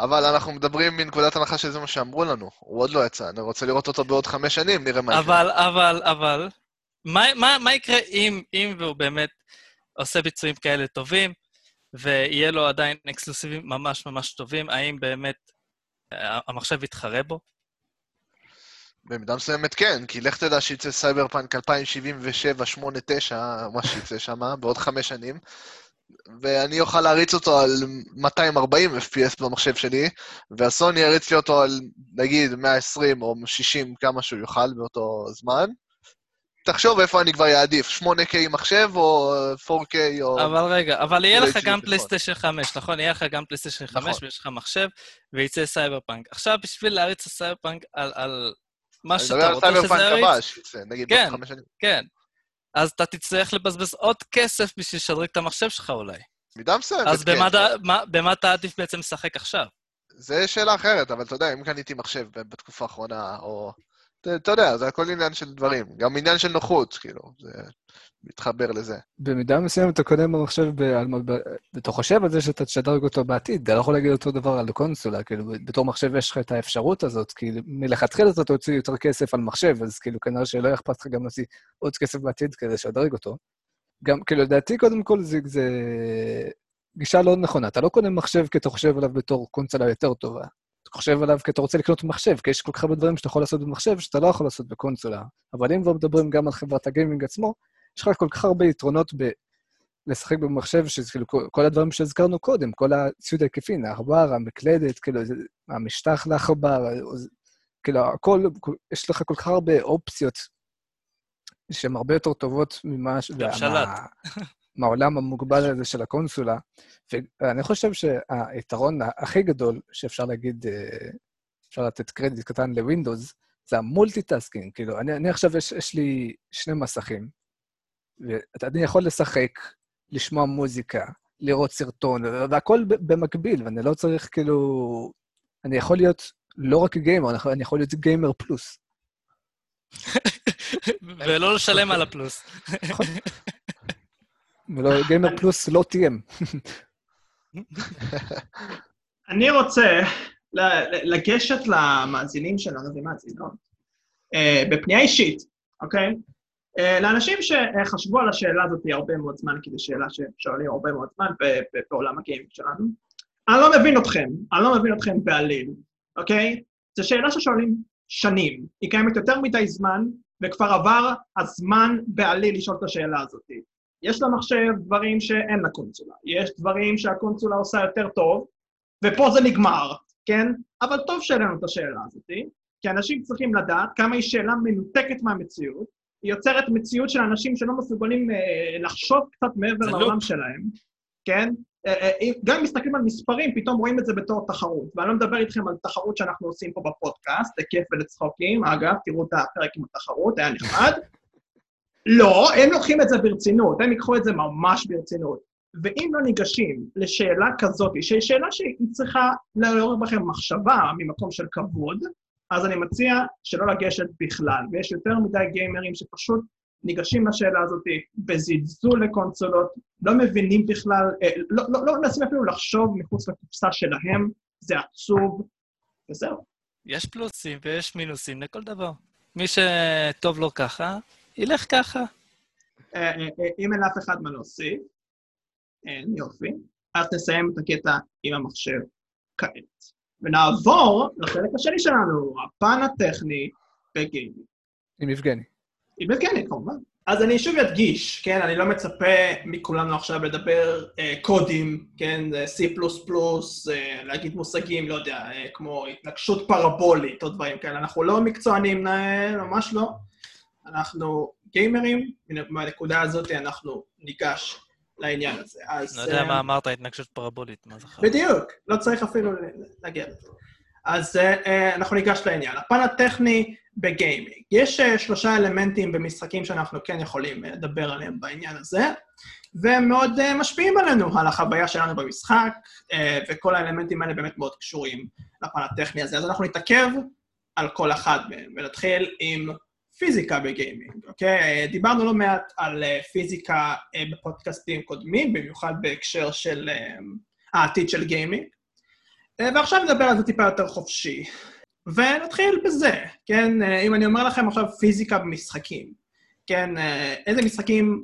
C: אבל אנחנו מדברים מנקודת הנחה שזה מה שאמרו לנו. הוא עוד לא יצא, אני רוצה לראות אותו בעוד חמש שנים, נראה מה
B: יקרה. אבל, אבל, אבל, מה, מה, מה יקרה אם, אם והוא באמת עושה ביצועים כאלה טובים, ויהיה לו עדיין אקסקלוסיבים ממש ממש טובים? האם באמת אה, המחשב יתחרה בו?
C: במידה מסוימת כן, כי לך תדע שיצא סייבר פאנק 2077, 8, 9, מה שיצא שם, בעוד חמש שנים, ואני אוכל להריץ אותו על 240 FPS במחשב שלי, והסוני יריץ לי אותו על, נגיד, 120 או 60, כמה שהוא יוכל באותו זמן. תחשוב איפה אני כבר אעדיף, 8K מחשב או 4K או...
B: אבל רגע, אבל יהיה לך גם פלייסטיישן 5, נכון? יהיה לך גם פלייסטיישן 5 נכון. ויש לך מחשב, ויצא סייבר פאנק. עכשיו, בשביל להריץ את הסייבר פאנק על, מה שאתה רוצה שזה יריץ... אני מדבר על סייבר פאנק הבא, שיצא, נגיד כן, בעוד חמש שנים. כן, אז אתה תצטרך לבזבז עוד כסף בשביל לשדרג את המחשב שלך אולי.
C: מידה מסוימת,
B: כן. אז במה אתה עדיף בעצם לשחק עכשיו?
C: זה שאלה אחרת, אבל אתה יודע, אם קניתי מחשב בתקופה האחרונה, או... אתה יודע, זה הכל עניין של דברים. גם עניין של נוחות, כאילו, זה מתחבר לזה.
D: במידה מסוימת אתה קונה במחשב, אתה חושב על זה שאתה תשדרג אותו בעתיד, אתה לא יכול להגיד אותו דבר על קונסולה, כאילו, בתור מחשב יש לך את האפשרות הזאת, כאילו, מלכתחילה אתה תוציא יותר כסף על מחשב, אז כאילו, כנראה שלא אכפת לך גם להוציא עוד כסף בעתיד כדי לשדרג אותו. גם, כאילו, לדעתי, קודם כל, זה, זה גישה לא נכונה. אתה לא קונה מחשב כי אתה חושב עליו בתור קונסולה יותר טובה. חושב עליו כי אתה רוצה לקנות מחשב, כי יש כל כך הרבה דברים שאתה יכול לעשות במחשב שאתה לא יכול לעשות בקונסולה. אבל אם כבר מדברים גם על חברת הגיימינג עצמו, יש לך כל כך הרבה יתרונות ב... לשחק במחשב, שזה כאילו כל הדברים שהזכרנו קודם, כל הציוד ההיקפי, העכבר, המקלדת, כאילו, המשטח לעכבר, כאילו, הכל, יש לך כל כך הרבה אופציות שהן הרבה יותר טובות ממה...
B: גם שלט.
D: מהעולם המוגבל הזה של הקונסולה. ואני חושב שהיתרון הכי גדול שאפשר להגיד, אה, אפשר לתת קרדיט קטן לווינדוס, זה ה multitasking. כאילו, אני, אני עכשיו, יש, יש לי שני מסכים, ואני יכול לשחק, לשמוע מוזיקה, לראות סרטון, והכל במקביל, ואני לא צריך כאילו... אני יכול להיות לא רק גיימר, אני יכול להיות גיימר פלוס.
B: ולא לשלם על הפלוס.
D: ולא גיימר פלוס לא תיאם.
A: אני רוצה לגשת למאזינים שלנו ומאזינות אה, בפנייה אישית, אוקיי? אה, לאנשים שחשבו על השאלה הזאת הרבה מאוד זמן, כי זו שאלה ששואלים הרבה מאוד זמן בעולם הגיימינג שלנו. אני לא מבין אתכם, אני לא מבין אתכם בעליל, אוקיי? זו שאלה ששואלים שנים. היא קיימת יותר מדי זמן, וכבר עבר הזמן בעליל לשאול את השאלה הזאת. יש למחשב דברים שאין לקונסולה, יש דברים שהקונסולה עושה יותר טוב, ופה זה נגמר, כן? אבל טוב שהעלינו את השאלה הזאת, כי אנשים צריכים לדעת כמה היא שאלה מנותקת מהמציאות, היא יוצרת מציאות של אנשים שלא מסוגלים אה, לחשוב קצת מעבר לעולם שלהם, כן? אה, אה, גם אם מסתכלים על מספרים, פתאום רואים את זה בתור תחרות. ואני לא מדבר איתכם על תחרות שאנחנו עושים פה בפודקאסט, לכיף ולצחוקים. אגב, תראו את הפרק עם התחרות, היה נחמד. לא, הם לוקחים את זה ברצינות, הם ייקחו את זה ממש ברצינות. ואם לא ניגשים לשאלה כזאת, שהיא שאלה שהיא צריכה לעורר בכם מחשבה ממקום של כבוד, אז אני מציע שלא לגשת בכלל. ויש יותר מדי גיימרים שפשוט ניגשים לשאלה הזאת בזלזול לקונסולות, לא מבינים בכלל, אה, לא, לא, לא מנסים אפילו לחשוב מחוץ לקופסה שלהם, זה עצוב, וזהו.
B: יש פלוסים ויש מינוסים לכל דבר. מי שטוב לו ככה, ילך ככה.
A: אה, אה, אה, אם אין לאף אחד מה להוסיף, אין, יופי. אז נסיים את הקטע עם המחשב כעת. ונעבור לחלק השני שלנו, הפן הטכני בגיימינג.
D: עם יבגני.
A: עם יבגני, כמובן. אז אני שוב אדגיש, כן, אני לא מצפה מכולנו עכשיו לדבר אה, קודים, כן, C++, אה, להגיד מושגים, לא יודע, אה, כמו התנגשות פרבולית או דברים כאלה. אנחנו לא מקצוענים, ממש לא. אנחנו גיימרים, מהנקודה הזאת אנחנו ניגש לעניין הזה. אז...
B: לא יודע מה אמרת, התנגשות פרבולית, מה
A: חייב? בדיוק, לא צריך אפילו להגיע לזה. אז uh, אנחנו ניגש לעניין. הפן הטכני בגיימינג. יש uh, שלושה אלמנטים במשחקים שאנחנו כן יכולים uh, לדבר עליהם בעניין הזה, והם מאוד uh, משפיעים עלינו, על החוויה שלנו במשחק, uh, וכל האלמנטים האלה באמת מאוד קשורים לפן הטכני הזה. אז אנחנו נתעכב על כל אחד מהם, ונתחיל עם פיזיקה בגיימינג, אוקיי? דיברנו לא מעט על פיזיקה בפודקאסטים קודמים, במיוחד בהקשר של העתיד של גיימינג. ועכשיו נדבר על זה טיפה יותר חופשי. ונתחיל בזה, כן? אם אני אומר לכם עכשיו פיזיקה במשחקים, כן? איזה משחקים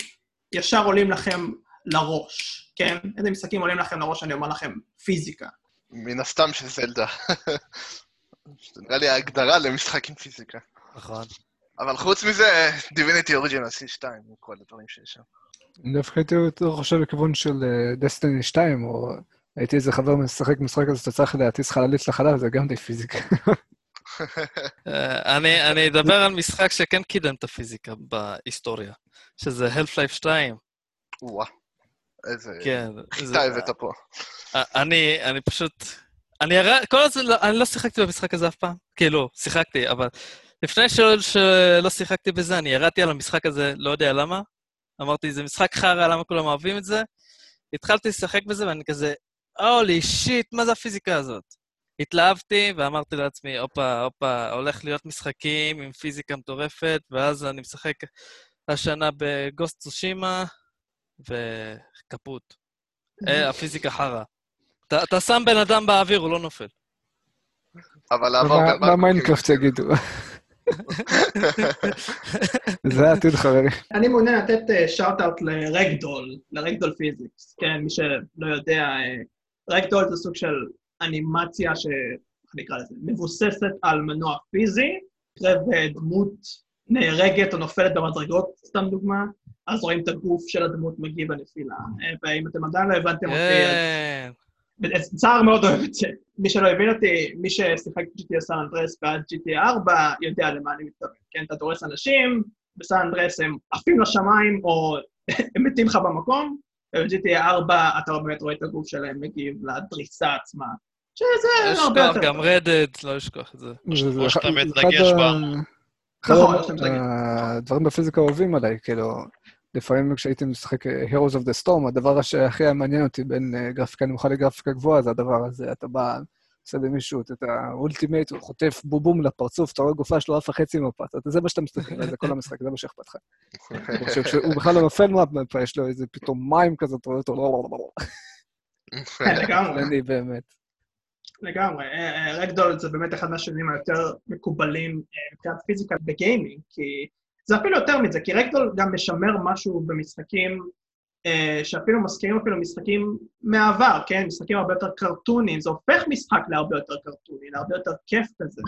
A: ישר עולים לכם לראש, כן? איזה משחקים עולים לכם לראש, אני אומר לכם, פיזיקה.
C: מן הסתם של זלדה. זה נראה לי ההגדרה למשחק עם פיזיקה.
B: נכון.
C: אבל חוץ מזה, דיביניטי אוריג'ינל C2, וכל הדברים שיש שם.
D: דווקא הייתי יותר חושב לכיוון של דסטיני 2, או הייתי איזה חבר משחק משחק הזה שאתה צריך להטיס חללית לחלל, זה גם די פיזיקה.
B: אה, אני אדבר על משחק שכן קידם את הפיזיקה בהיסטוריה, שזה Half-Life 2.
C: וואה, איזה
B: כן.
C: חיטה הבאת פה.
B: אני, אני פשוט... אני הרי... כל הזמן, אני לא שיחקתי במשחק הזה אף פעם. כאילו, שיחקתי, אבל לפני שלא שיחקתי בזה, אני ירדתי על המשחק הזה, לא יודע למה. אמרתי, זה משחק חרא, למה כולם אוהבים את זה? התחלתי לשחק בזה, ואני כזה, holy shit, מה זה הפיזיקה הזאת? התלהבתי ואמרתי לעצמי, הופה, הופה, הולך להיות משחקים עם פיזיקה מטורפת, ואז אני משחק השנה ב Ghost Tsushima, וקפוט. אה, הפיזיקה חרא. אתה שם בן אדם באוויר, הוא לא נופל.
C: אבל לעבור...
D: מה מיינקראפט יגידו? זה העתיד, חברים.
A: אני מעוניין לתת shout-out ל ragdoll, ל ragdoll physics. כן, מי שלא יודע, ragdoll זה סוג של אנימציה ש... איך נקרא לזה? מבוססת על מנוע פיזי, קרב דמות נהרגת או נופלת במדרגות, סתם דוגמה, אז רואים את הגוף של הדמות מגיב בנפילה. ואם אתם עדיין לא הבנתם אותי, אז... סער מאוד אוהב את זה. מי שלא הבין אותי, מי ששיחק GTA סן אנדרס ועד GTA 4 יודע למה אני מתכוון. כן, אתה דורס אנשים, בסן אנדרס הם עפים לשמיים או הם מתים לך במקום, וב-GTA 4 אתה לא באמת רואה את הגוף שלהם מגיב לדריסה עצמה. שזה לא הרבה יותר...
B: לשכוח גם Red Dead, לא לשכוח את זה.
E: או שאתה מתרגש בה.
A: נכון,
D: הדברים בפיזיקה אוהבים עליי, כאילו, לפעמים כשהייתי משחק Heroes of the Storm, הדבר שהכי מעניין אותי בין גרפיקה נמוכה לגרפיקה גבוהה זה הדבר הזה. אתה בא, עושה למישהו את ה ultimate, הוא חוטף בובום לפרצוף, אתה רואה גופה שלו עפה חצי מפה. זה מה שאתה מסתכל על זה כל המשחק, זה מה שאכפת לך. כשהוא בכלל לא נופל מהפה, יש לו איזה פתאום מים כזה, אתה רואה אותו...
A: לגמרי.
D: אני באמת.
A: לגמרי. רגדול זה באמת אחד מהשנים היותר מקובלים מבחינת פיזיקה בגיימינג, כי זה אפילו יותר מזה, כי רגדול גם משמר משהו במשחקים אה, שאפילו מזכירים אפילו משחקים מהעבר, כן? משחקים הרבה יותר קרטונים, זה הופך משחק להרבה יותר קרטוני, להרבה יותר כיף כזה.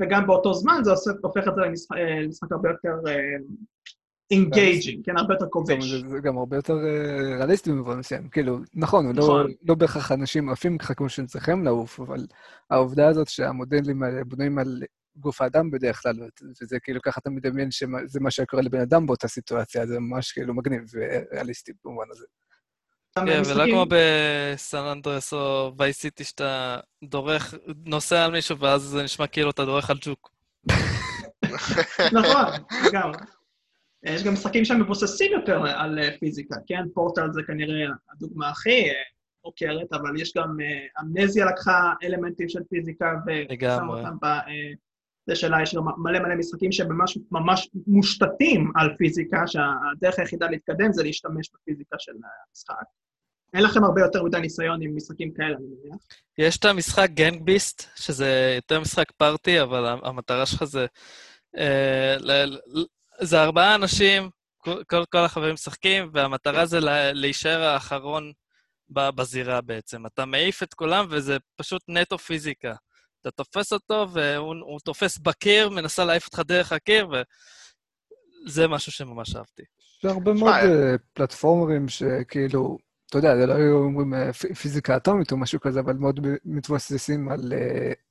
A: וגם באותו זמן זה עושה, הופך את זה למשחק, למשחק הרבה יותר engaging, כן? הרבה יותר כובש.
D: זה גם הרבה יותר ריאליסטי במובן מסוים. כאילו, נכון, לא, לא בהכרח אנשים עפים ככה כמו שהם צריכים לעוף, אבל העובדה הזאת שהמודלים האלה בנויים על גוף האדם בדרך כלל, וזה כאילו ככה אתה מדמיין שזה מה שקורה לבן אדם באותה סיטואציה, זה ממש כאילו מגניב וריאליסטי במובן הזה.
B: כן, ולא כמו בסן אנדרס או Vice City שאתה דורס, נוסע על מישהו ואז זה נשמע כאילו אתה דורך על ג'וק.
A: נכון, לגמרי. יש גם משחקים שהם מבוססים יותר על פיזיקה, כן? פורטל זה כנראה הדוגמה הכי מוכרת, אבל יש גם אמנזיה לקחה אלמנטים של פיזיקה ושם אותם זה שלה, יש גם מלא מלא משחקים שהם ממש, מושתתים על פיזיקה, שהדרך היחידה להתקדם זה להשתמש בפיזיקה של המשחק. אין לכם הרבה יותר מדי ניסיון עם משחקים כאלה, אני מניח.
B: יש את המשחק גנגביסט, שזה יותר משחק פארטי, אבל המטרה שלך זה... אה, זה ארבעה אנשים, כל, כל החברים משחקים, והמטרה זה להישאר האחרון בזירה בעצם. אתה מעיף את כולם, וזה פשוט נטו פיזיקה. אתה תופס אותו, והוא תופס בקיר, מנסה להעיף אותך דרך הקיר, וזה משהו שממש אהבתי.
D: יש הרבה מאוד פלטפורמרים שכאילו, אתה יודע, זה לא היו אומרים פיזיקה אטומית או משהו כזה, אבל מאוד מתבססים על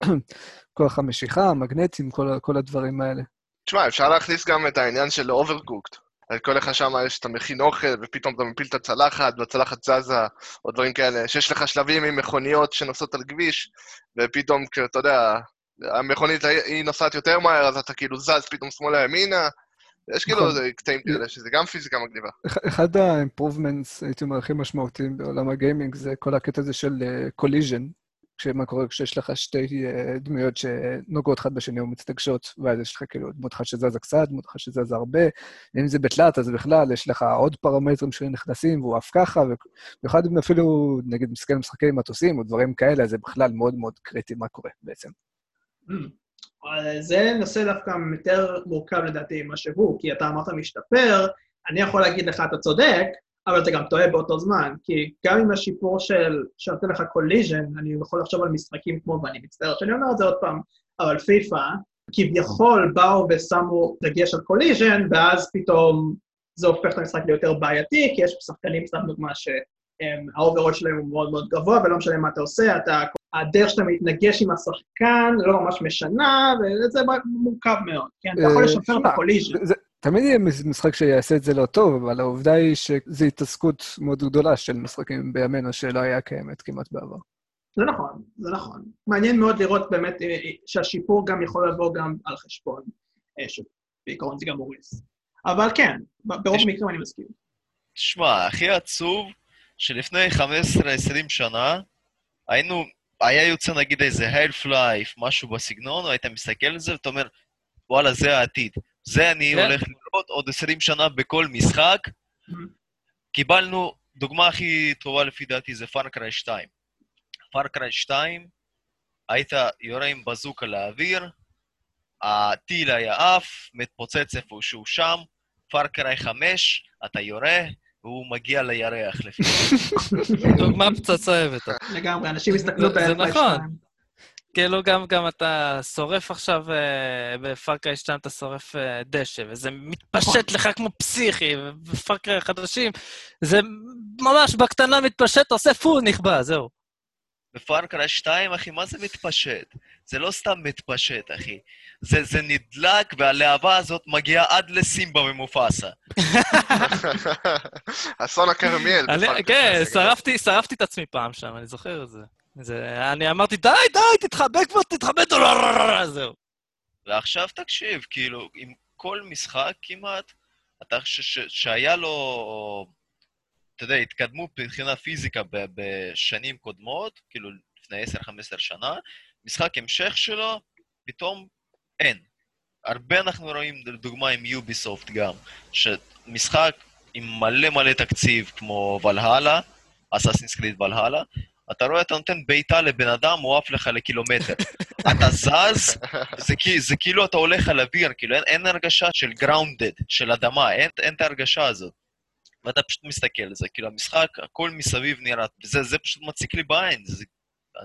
D: כוח המשיכה, המגנטים, כל, כל הדברים האלה.
C: תשמע, אפשר להכניס גם את העניין של Overcooked. אז כל לך שם יש, אתה מכין אוכל, ופתאום אתה מפיל את הצלחת, והצלחת זזה, או דברים כאלה. שיש לך שלבים עם מכוניות שנוסעות על כביש, ופתאום, כאילו, אתה יודע, המכונית היא נוסעת יותר מהר, אז אתה כאילו זז פתאום שמאלה ימינה. יש כאילו
D: נכון.
C: קטעים כאלה, שזה גם פיזיקה מגניבה.
D: אח- אחד ה-improvements, הייתי אומר, הכי משמעותיים בעולם הגיימינג, זה כל הקטע הזה של collision, כשמה קורה כשיש לך שתי אה, דמויות שנוגעות אחת בשני ומצטגשות, ואז יש לך כאילו דמות אחת שזזה קצת, דמות אחת שזזה הרבה. אם זה בתלת, אז בכלל יש לך עוד פרמטרים שנכנסים, והוא עף ככה, ובמיוחד אם אפילו, נגיד, מסתכל משחקי מטוסים או דברים כאלה, זה בכלל מאוד מאוד קריטי מה קורה בעצם.
A: זה נושא דווקא יותר מורכב לדעתי ממה שהוא, כי אתה אמרת משתפר, אני יכול להגיד לך, אתה צודק, אבל אתה גם טועה באותו זמן, כי גם עם השיפור של, שנותן לך collision, אני יכול לחשוב על משחקים כמו, ואני מצטער שאני אומר את זה עוד פעם, אבל פיפא, כביכול באו ושמו דגש על collision, ואז פתאום זה הופך את המשחק ליותר בעייתי, כי יש שחקנים, סתם דוגמה, שה overall שלהם הוא מאוד מאוד גבוה, ולא משנה מה אתה עושה, אתה, הדרך שאתה מתנגש עם השחקן לא ממש משנה, וזה מורכב מאוד, כן? אתה יכול לשפר את ה
D: collision. תמיד יהיה מש- משחק שיעשה את זה לא טוב, אבל העובדה היא שזו התעסקות מאוד גדולה של משחקים בימינו שלא היה קיימת כמעט בעבר.
A: זה נכון, זה נכון. מעניין מאוד לראות באמת אה, שהשיפור גם יכול לבוא גם על חשבון, אה, שבעיקרון זה גם הורס. אבל כן, ברוב המקרים אני מסכים.
E: תשמע, הכי עצוב, שלפני 15-20 שנה, היינו, היה יוצא נגיד איזה Half-Life, משהו בסגנון, והיית מסתכל על זה ואתה אומר, וואלה, זה העתיד. זה אני
B: כן.
E: הולך לראות עוד 20 שנה בכל משחק. קיבלנו, דוגמה הכי טובה לפי דעתי זה Far Cry 2. Far Cry 2, היית יורה עם בזוקה לאוויר, הטיל היה עף, מתפוצץ איפשהו שם, Far Cry 5, אתה יורה, והוא מגיע לירח לפי
B: דוגמה פצצה אוהבת.
A: לגמרי, אנשים הסתכלו
B: זה- זה
A: ב-Half-Life
B: נכון.
A: 2.
B: כאילו גם, גם אתה שורף עכשיו אה, ב Far Cry 2, אתה שורף אה, דשא, וזה מתפשט לך כמו פסיכי, וב Far Cry החדשים, זה ממש בקטנה מתפשט, עושה פול, נכבה, זהו.
E: ב Far Cry 2, אחי, מה זה מתפשט? זה לא סתם מתפשט, אחי. זה, זה נדלק, והלהבה הזאת מגיעה עד לסימבה ומופסה.
C: אסון הכרמיאל.
B: כן, שרפתי את עצמי פעם שם, אני זוכר את זה. זה אני אמרתי, די, די, תתחבא כבר, תתחבא, זהו.
E: ועכשיו תקשיב, כאילו, עם כל משחק כמעט, אתה ש- ש- שהיה לו, אתה יודע, התקדמות מבחינה פיזיקה ב- בשנים קודמות, כאילו לפני 10-15 שנה, משחק המשך שלו, פתאום אין. הרבה אנחנו רואים, לדוגמה עם יוביסופט גם, שמשחק עם מלא מלא תקציב כמו ולהלה, אסאסינס קריד ולהלה, אתה רואה, אתה נותן בעיטה לבן אדם, הוא עף לך לקילומטר. אתה זז, זה, זה כאילו אתה הולך על אוויר, כאילו אין, אין הרגשה של גראונדד, של אדמה, אין, אין את ההרגשה הזאת. ואתה פשוט מסתכל על זה, כאילו המשחק, הכל מסביב נראה, וזה זה פשוט מציק לי בעין, זה,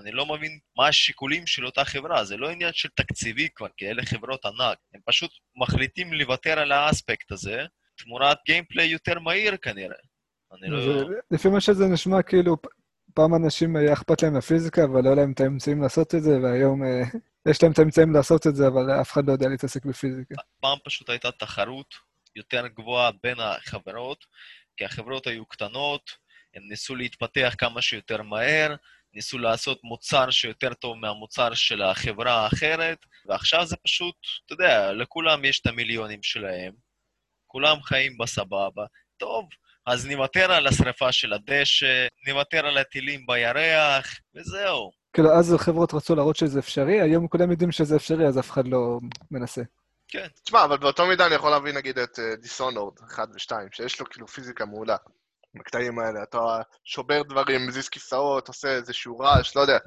E: אני לא מבין מה השיקולים של אותה חברה, זה לא עניין של תקציבי כבר, כי אלה חברות ענק, הם פשוט מחליטים לוותר על האספקט הזה, תמורת גיימפליי יותר מהיר כנראה. אני לא...
D: לפי מה שזה נשמע, כאילו, פעם אנשים היה אכפת להם מהפיזיקה, אבל לא היה להם את האמצעים לעשות את זה, והיום אה, יש להם את האמצעים לעשות את זה, אבל אף אחד לא יודע להתעסק בפיזיקה.
E: פעם פשוט הייתה תחרות יותר גבוהה בין החברות, כי החברות היו קטנות, הם ניסו להתפתח כמה שיותר מהר, ניסו לעשות מוצר שיותר טוב מהמוצר של החברה האחרת, ועכשיו זה פשוט, אתה יודע, לכולם יש את המיליונים שלהם, כולם חיים בסבבה. טוב, אז נוותר על השרפה של הדשא, נוותר על הטילים בירח, וזהו.
D: כאילו, אז החברות רצו להראות שזה אפשרי, היום כולם יודעים שזה אפשרי, אז אף אחד לא מנסה.
E: כן.
C: תשמע, אבל באותו מידה אני יכול להביא נגיד את דיסונורד 1 ו-2, שיש לו כאילו פיזיקה מעולה. בקטעים האלה, אתה שובר דברים, מזיז כיסאות, עושה איזשהו רעש, לא יודע.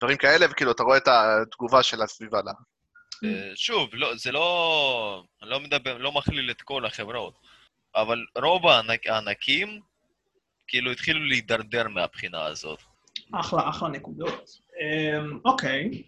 C: דברים כאלה, וכאילו, אתה רואה את התגובה של הסביבה לה.
E: אה, שוב, לא, זה לא... אני לא מדבר, לא מכליל את כל החברות, אבל רוב הענק, הענקים כאילו התחילו להידרדר מהבחינה הזאת.
A: אחלה, אחלה נקודות. אמ, אוקיי.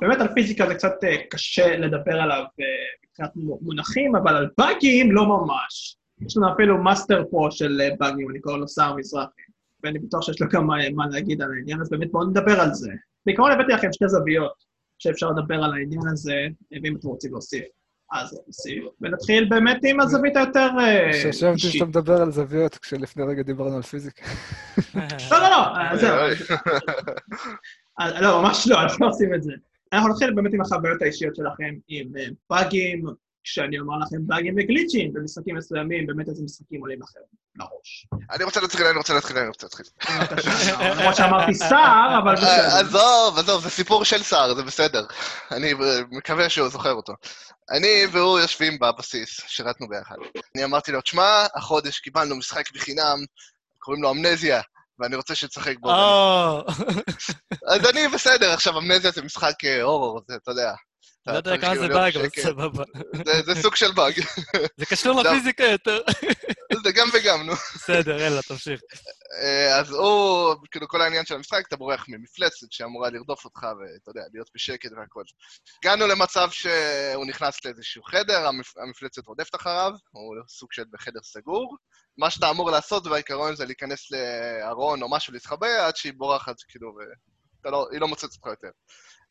A: באמת על פיזיקה זה קצת אה, קשה לדבר עליו אה, מבחינת מו- מונחים, אבל על באגים לא ממש. יש לנו אפילו מאסטר פה של אה, באגים, אני קורא לו סער מזרחי, ואני בטוח שיש לו אה, מה להגיד על העניין, אז באמת בואו נדבר על זה. בעיקרון הבאתי לכם שתי זוויות שאפשר לדבר על העניין הזה, ואם אתם רוצים להוסיף. אז ונתחיל באמת עם הזווית היותר אה,
D: חווייתית
A: אישית.
D: שאתה מדבר על זוויות, כשלפני רגע דיברנו על פיזיקה.
A: לא, לא, לא, אה, זהו. אה, לא, ממש לא, אנחנו לא עושים את זה. אנחנו נתחיל באמת עם החוויות האישיות שלכם, עם באגים, כשאני אומר לכם באגים וגליצ'ים במשחקים מסוימים, באמת איזה משחקים עולים לכם לראש.
C: אני רוצה להתחיל, אני רוצה להתחיל, אני רוצה להתחיל.
A: למרות שאמרתי שר, אבל
C: אה,
A: בסדר.
C: עזוב, עזוב, זה סיפור של שר, זה בסדר. אני אה, מקווה שהוא זוכר אותו. אני והוא יושבים בבסיס, שירתנו ביחד. אני אמרתי לו, תשמע, החודש קיבלנו משחק בחינם, קוראים לו אמנזיה, ואני רוצה שתשחק בו. אז אני בסדר, עכשיו אמנזיה זה משחק אה, הורור, זה, אתה יודע.
B: לא יודע כמה זה באג, אבל. סבבה.
C: זה- סוג של באג.
B: זה קשור. לפיזיקה יותר.
C: זה גם וגם, נו.
B: בסדר, יאללה, תמשיך.
C: אה, אז הוא, כאילו כל העניין של המשחק, אתה בורח ממפלצת שאמורה לרדוף אותך ואתה יודע, להיות בשקט והכל. הגענו למצב שהוא נכנס לאיזשהו חדר, המפ... המפלצת רודפת אחריו, הוא סוג של בחדר סגור. מה שאתה אמור לעשות בעיקרון זה להיכנס לארון או משהו להתחבא עד שהיא בורחת, כאילו, והיא לא, היא לא מוצאת אותך יותר.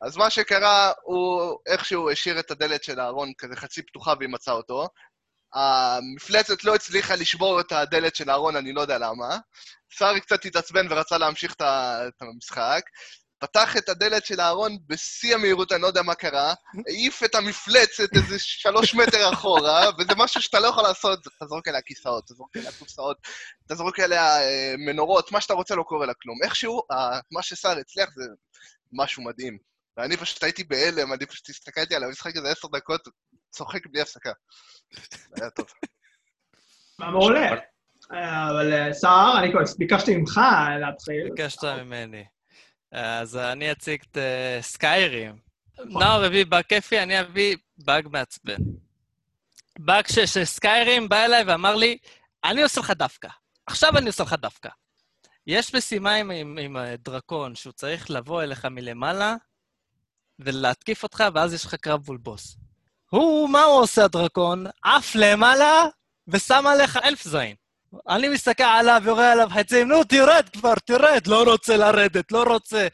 C: אז מה שקרה, הוא איכשהו השאיר את הדלת של הארון כזה חצי פתוחה והיא מצאה אותו. המפלצת לא הצליחה לשבור את הדלת של הארון, אני לא יודע למה. סארי קצת התעצבן ורצה להמשיך את המשחק. פתח את הדלת של הארון בשיא המהירות, אני לא יודע מה קרה, העיף את המפלצת איזה שלוש מטר אחורה, וזה משהו שאתה לא יכול לעשות, אתה זורק עליה כיסאות, אתה זורק עליה קופסאות, אתה זורק עליה אה, מנורות, מה שאתה רוצה לא קורה לה כלום. איכשהו, אה, מה שסאר הצליח זה משהו מדהים. ואני פשוט הייתי בהלם, אני פשוט הסתכלתי על המשחק הזה עשר דקות, צוחק בלי הפסקה. זה היה טוב.
A: מעולה. אבל אה, סער, אני כבר ביקשתי ממך להתחיל.
B: ביקשת ממני. אז אני אציג את אה, סקיירים. נאור הביא באג כיפי, אני אביא באג מעצבן. באג שסקיירים בא אליי ואמר לי, אני עושה לך דווקא. עכשיו אני עושה לך דווקא. יש משימה עם, עם, עם דרקון שהוא צריך לבוא אליך מלמעלה ולהתקיף אותך, ואז יש לך קרב מול בוס. הוא, מה הוא עושה, הדרקון? עף למעלה ושם עליך אלף זין. אני מסתכל עליו, יורה עליו חצים, נו, תרד כבר, תרד, לא רוצה לרדת, לא רוצה.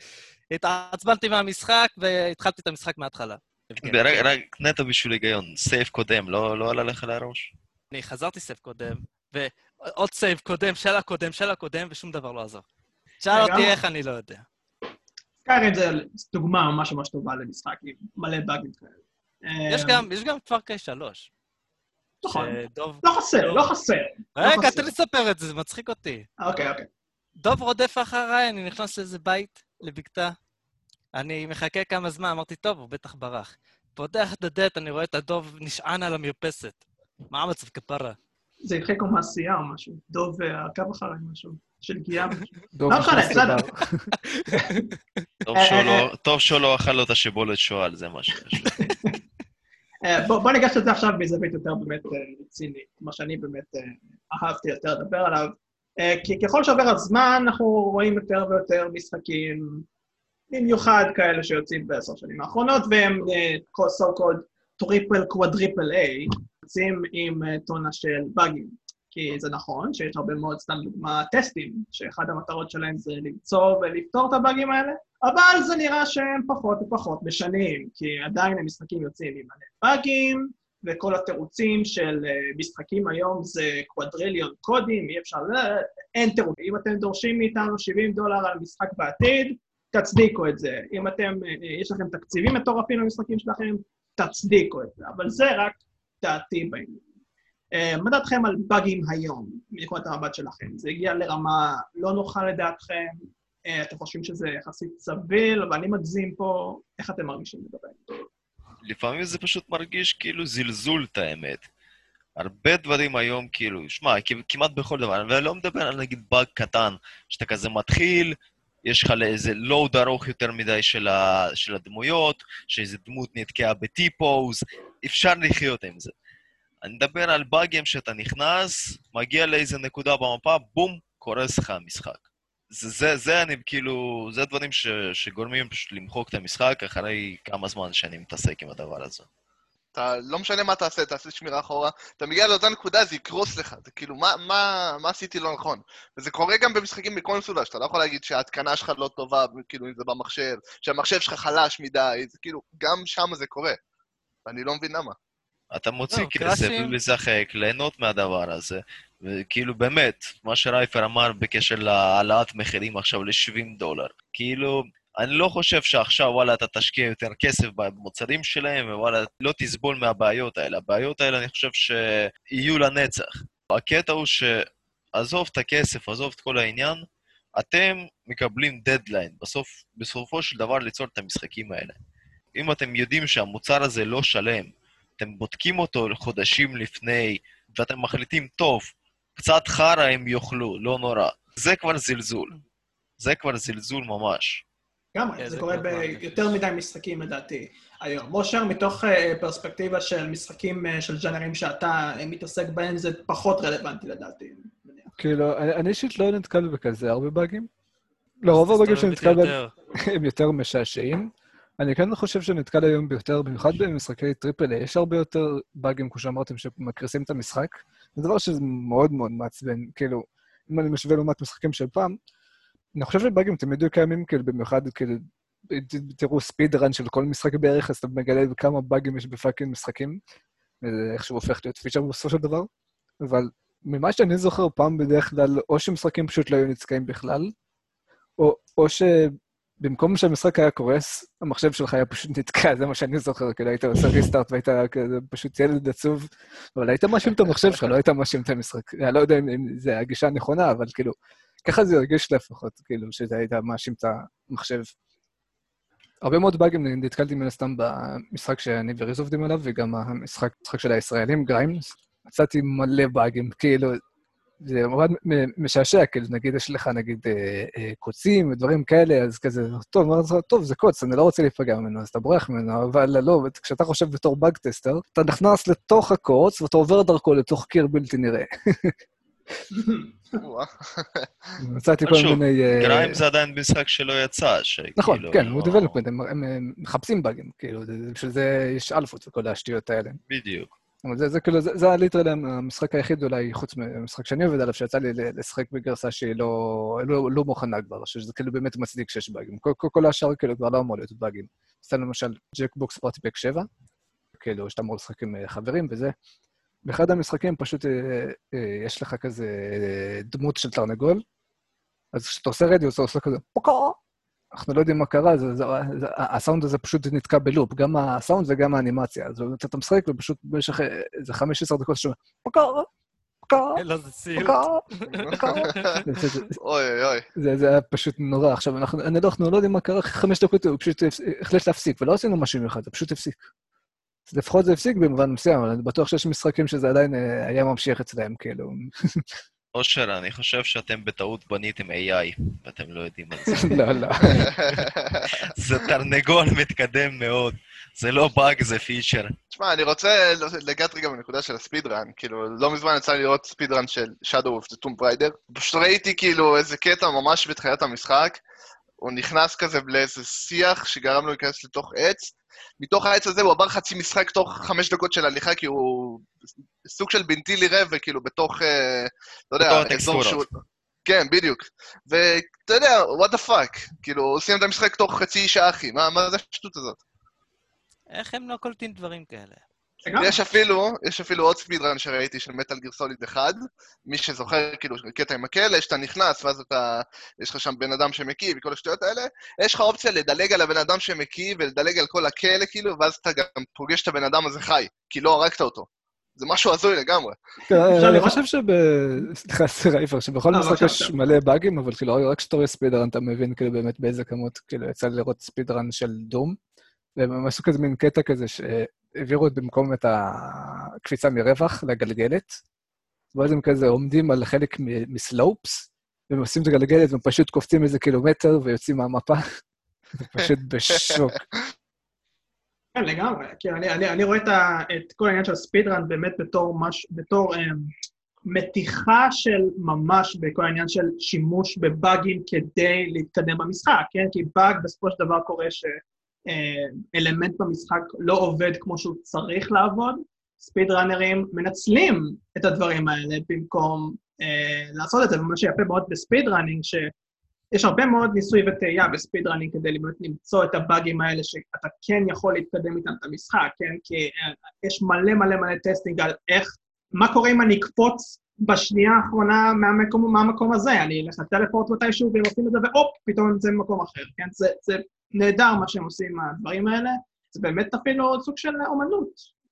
B: התעצבנתי מהמשחק והתחלתי את המשחק מההתחלה.
E: רק רק נטו בשביל היגיון, save קודם, לא לא עלה לך לראש?
B: אני חזרתי save קודם, ועוד save קודם, של הקודם, של הקודם, ושום דבר לא עזר. שאל אותי. איך, אני לא יודע.
A: Skyrim זה דוגמה ממש ממש טובה למשחק עם מלא באגים כאלה.
B: יש
A: אה,
B: גם, יש גם Far Cry שלוש.
A: נכון.
B: שדוב...
A: לא חסר, לא חסר.
B: רגע,
A: חסר.
B: תן לי לספר את זה, זה מצחיק אותי.
A: אוקיי, אוקיי.
B: דוב רודף אחריי, אני נכנס לאיזה בית, לבקתה. אני מחכה כמה זמן, אמרתי, טוב, הוא בטח ברח. פותח את הדלת, אני רואה את הדוב נשען על המרפסת. מה המצב כפרה?
A: זה התחיל כמו מעשייה או משהו. דוב אה, עקב אחריי משהו. של גיאה. לא משנה, בסדר.
E: טוב
A: אה,
E: שהוא לא- טוב שהוא לא אכל לו את השיבולת שועל, זה מה שחשוב.
A: אה, בוא בוא ניגש לזה עכשיו מזווית יותר באמת אה, רצינית, מה שאני באמת אה, אהבתי יותר לדבר עליו. כי ככל שעובר הזמן, אנחנו רואים יותר ויותר משחקים, במיוחד כאלה שיוצאים בעשר שנים האחרונות, והם so called triple quadruple A, יוצאים עם טונה של באגים. כי זה נכון שיש הרבה מאוד, סתם דוגמה, טסטים, שאחד המטרות שלהם זה למצוא ולפתור את הבאגים האלה, אבל זה נראה שהם פחות ופחות משנים, כי עדיין המשחקים יוצאים עם מלא באגים, וכל התירוצים של אה, משחקים היום זה קוואדריליון קודים, אי אפשר, ל- אין תירוץ. אם אתם דורשים מאיתנו 70 דולר על משחק בעתיד, תצדיקו את זה. אם אתם, אה, אה, יש לכם תקציבים מטורפים למשחקים שלכם, תצדיקו את זה. אבל זה רק דעתי בעניין. אה, מה דעתכם על באגים היום, מנקודת המבט שלכם? זה הגיע לרמה לא נוחה לדעתכם? אה, אתם חושבים שזה יחסית סביל, ואני מגזים פה, איך אתם מרגישים לגבי?
E: לפעמים זה פשוט מרגיש כאילו זלזול, את האמת. הרבה דברים היום, כאילו, שמע, כמעט בכל דבר, ואני לא מדבר על נגיד באג קטן, שאתה כזה מתחיל, יש לך איזה לואוד ארוך יותר מדי של, ה, של הדמויות, שאיזה דמות נתקעה בטי-פוז, אפשר לחיות עם זה. אני מדבר על באגים שאתה נכנס, מגיע לאיזה נקודה במפה, בום, קורס לך המשחק. זה, זה, זה אני כאילו, זה דברים ש, שגורמים פשוט למחוק את המשחק אחרי כמה זמן שאני מתעסק עם הדבר הזה.
C: אתה, לא משנה מה תעשה, תעשה שמירה אחורה, אתה מגיע לאותה נקודה, זה יקרוס לך. זה כאילו, מה, מה, מה עשיתי לא נכון? וזה קורה גם במשחקים בקונסולה, שאתה לא יכול להגיד שההתקנה שלך לא טובה, כאילו, אם זה במחשב, שהמחשב שלך חלש מדי, זה כאילו, גם שם זה קורה. ואני לא מבין למה.
E: אתה מוציא
B: לא,
E: כסף ומשחק, ליהנות מהדבר הזה. וכאילו, באמת, מה שרייפר אמר בקשר להעלאת מחירים עכשיו ל-70 דולר. כאילו, אני לא חושב שעכשיו, וואלה, אתה תשקיע יותר כסף במוצרים שלהם, ווואלה, לא תסבול מהבעיות האלה. הבעיות האלה, אני חושב שיהיו לנצח. הקטע הוא שעזוב את הכסף, עזוב את כל העניין, אתם מקבלים דדליין, בסוף, בסופו של דבר ליצור את המשחקים האלה. אם אתם יודעים שהמוצר הזה לא שלם, אתם בודקים אותו חודשים לפני, ואתם מחליטים, טוב, קצת חרא הם יאכלו, לא נורא. זה כבר זלזול. זה כבר זלזול ממש.
A: לגמרי,
B: כן,
A: זה
B: זה
A: קורה ביותר מדי משחקים לדעתי היום. מושר, מתוך אה, פרספקטיבה של משחקים אה, של ג'אנרים שאתה אה, מתעסק בהם, זה פחות רלוונטי לדעתי.
D: כאילו, אני אישית לא נתקל בכזה הרבה באגים. לרוב הבאגים שאני
B: תסתובב
D: נתקל
B: איתי
D: בהם
B: יותר.
D: הם יותר משעשעים. אני כן חושב שנתקל היום ביותר, במיוחד במשחקי triple A, יש הרבה יותר באגים, כמו שאמרתם, שמקריסים את המשחק. זה דבר שזה מאוד מאוד מעצבן. כאילו, אם אני משווה לעומת משחקים של פעם, אני חושב שבאגים תמיד היו קיימים, כאילו, במיוחד, כאילו, תראו speedrun של כל משחק בערך, אז אתה מגלה כמה באגים יש ב fucking משחקים, וזה איכשהו הופך להיות feature בסופו של דבר. אבל ממה שאני זוכר, פעם בדרך כלל, או שמשחקים פשוט לא היו נתקעים בכלל, או, או שבמקום שהמשחק היה קורס, המחשב שלך היה פשוט נתקע, זה מה שאני זוכר, כאילו היית עושה restart והיית כזה פשוט ילד עצוב, אבל היית מאשים את המחשב שלך, לא היית מאשים את המשחק. אני לא יודע אם, זה הגישה הנכונה, אבל כאילו, ככה זה הרגיש לפחות, כאילו, שזה היית מאשים את המחשב. הרבה מאוד באגים נתקלתי מן הסתם במשחק שאני וריז עובדים עליו, וגם המשחק של הישראלים, Grime. מצאתי מלא באגים, כאילו, זה מאוד משעשע, כאילו, נגיד יש לך, נגיד, אה, אה, קוצים ודברים כאלה, אז כזה, טוב, מה זה, טוב, זה קוץ, אני לא רוצה להיפגע ממנו, אז אתה בורח ממנו, אבל לא, כשאתה חושב בתור bug tester, אתה נכנס לתוך הקוץ ואתה עובר דרכו לתוך קיר בלתי נראה. מצאתי כל מיני... אה,
E: Grime זה עדיין משחק שלא יצא, שכאילו...
D: נכון, כן, הוא
E: לא-
D: development, הם, מחפשים באגים, כאילו, בשביל זה יש אלפות וכל השטויות האלה.
E: בדיוק.
D: זה, זה כאילו, זה, זה ה literally המשחק היחיד אולי, חוץ מהמשחק שאני עובד עליו, שיצא לי לשחק בגרסה שהיא לא, לא, לא מוכנה כבר, שזה כאילו באמת מצדיק שיש באגים. כל, כל, כל השאר כאילו כבר לא אמור להיות באגים. סתם למשל, Jackbox Party Pack 7, כאילו, שאתה אמור לשחק עם אה, חברים וזה. באחד המשחקים פשוט אה, אה, יש לך כזה אה, דמות של תרנגול, אז כשאתה עושה רדיו, אתה עושה כזה פוקו, אנחנו לא יודעים מה קרה, זה, זה, זה, הסאונד הזה פשוט נתקע בלופ, גם הסאונד וגם האנימציה. אז באמת אתה משחק, ופשוט במשך אה, איזה 15 דקות
B: סיוט.
D: פוקו, פוקו. זה- זה-
C: אוי אוי אוי.
D: זה, זה היה פשוט נורא. עכשיו, אנחנו, אני לא, אנחנו לא יודעים מה קרה, אחרי חמש דקות הוא פשוט החליט להפסיק, ולא עשינו משהו מיוחד, זה פשוט הפסיק. אז לפחות זה הפסיק במובן מסוים, אבל אני בטוח שיש משחקים שזה עדיין אה, היה ממשיך אצלם, כאילו.
E: אושר, אני חושב שאתם בטעות בניתם AI, ואתם לא יודעים על זה.
D: לא, לא.
E: זה תרנגול מתקדם מאוד. זה לא באג, זה פיצ'ר.
C: תשמע, אני רוצה לגעת רגע בנקודה של הספידרן. כאילו, לא מזמן יצא לי לראות ספידרן של Shadow of the Tomb Raider. פשוט ראיתי כאילו איזה קטע ממש בתחילת המשחק. הוא נכנס כזה לאיזה שיח שגרם לו להיכנס לתוך עץ. מתוך העץ הזה הוא עבר חצי משחק תוך חמש דקות של הליכה, כי הוא סוג של בלתי נראה, וכאילו בתוך, אה, לא יודע, אזור. שהוא... כן, בדיוק. ואתה יודע, what the fuck. כאילו, הוא סיים את המשחק תוך חצי שעה, אחי. מה, מה זה השטות הזאת?
B: איך הם לא קולטים דברים כאלה?
C: יש אפילו, יש אפילו עוד ספידרן שראיתי של מטאל גיר סוליד 1, מי שזוכר, כאילו, קטע עם הכלא, שאתה נכנס, ואז אתה, יש לך שם בן אדם שמקיא וכל השטויות האלה, יש לך אופציה לדלג על הבן אדם שמקיא ולדלג על כל הכלא, כאילו, ואז אתה גם פוגש את הבן אדם הזה חי, כי לא הרגת אותו. זה משהו הזוי לגמרי.
D: כן, אני? חושב שב... סליחה, רייפר, שבכל
A: לא,
D: משחק יש
A: בבקשה.
D: מלא באגים, אבל כאילו, רק כשאתה רואה ספידרן, אתה מבין כאילו באמת באיזה כמות, כאילו, יצא לי לראות ספידרן של דום, והם עשו כזה מין קטע כזה שהעבירו במקום את הקפיצה מרווח לגלגלת, ואז הם כזה עומדים על חלק מסלופס, והם עושים את הגלגלת, והם פשוט קופצים איזה קילומטר ויוצאים מהמפה. זה פשוט בשוק.
A: כן, לגמרי. כי אני, אני, אני רואה את, ה, את כל העניין של ספידרן באמת בתור, מש, בתור אה, מתיחה של ממש בכל העניין של שימוש בבאגים כדי להתקדם במשחק, כן? כי באג בסופו של דבר קורה שאלמנט במשחק לא עובד כמו שהוא צריך לעבוד, ספידראנרים מנצלים את הדברים האלה במקום אה, לעשות את זה, ומה שיפה מאוד ב speedrunning, ש... יש הרבה מאוד ניסוי וטעייה ב speed running כדי באמת למצוא את הבאגים האלה שאתה כן יכול להתקדם איתם את המשחק, כן? כי אה, יש מלא מלא מלא testing על איך, מה קורה אם אני אקפוץ בשנייה האחרונה מהמקום, מהמקום הזה, אני אלך לטלפורט מתישהו והם עושים את זה, והופ, פתאום הם נמצאים במקום אחר, כן? זה, זה נהדר מה שהם עושים מהדברים האלה, זה באמת אפילו סוג של אומנות,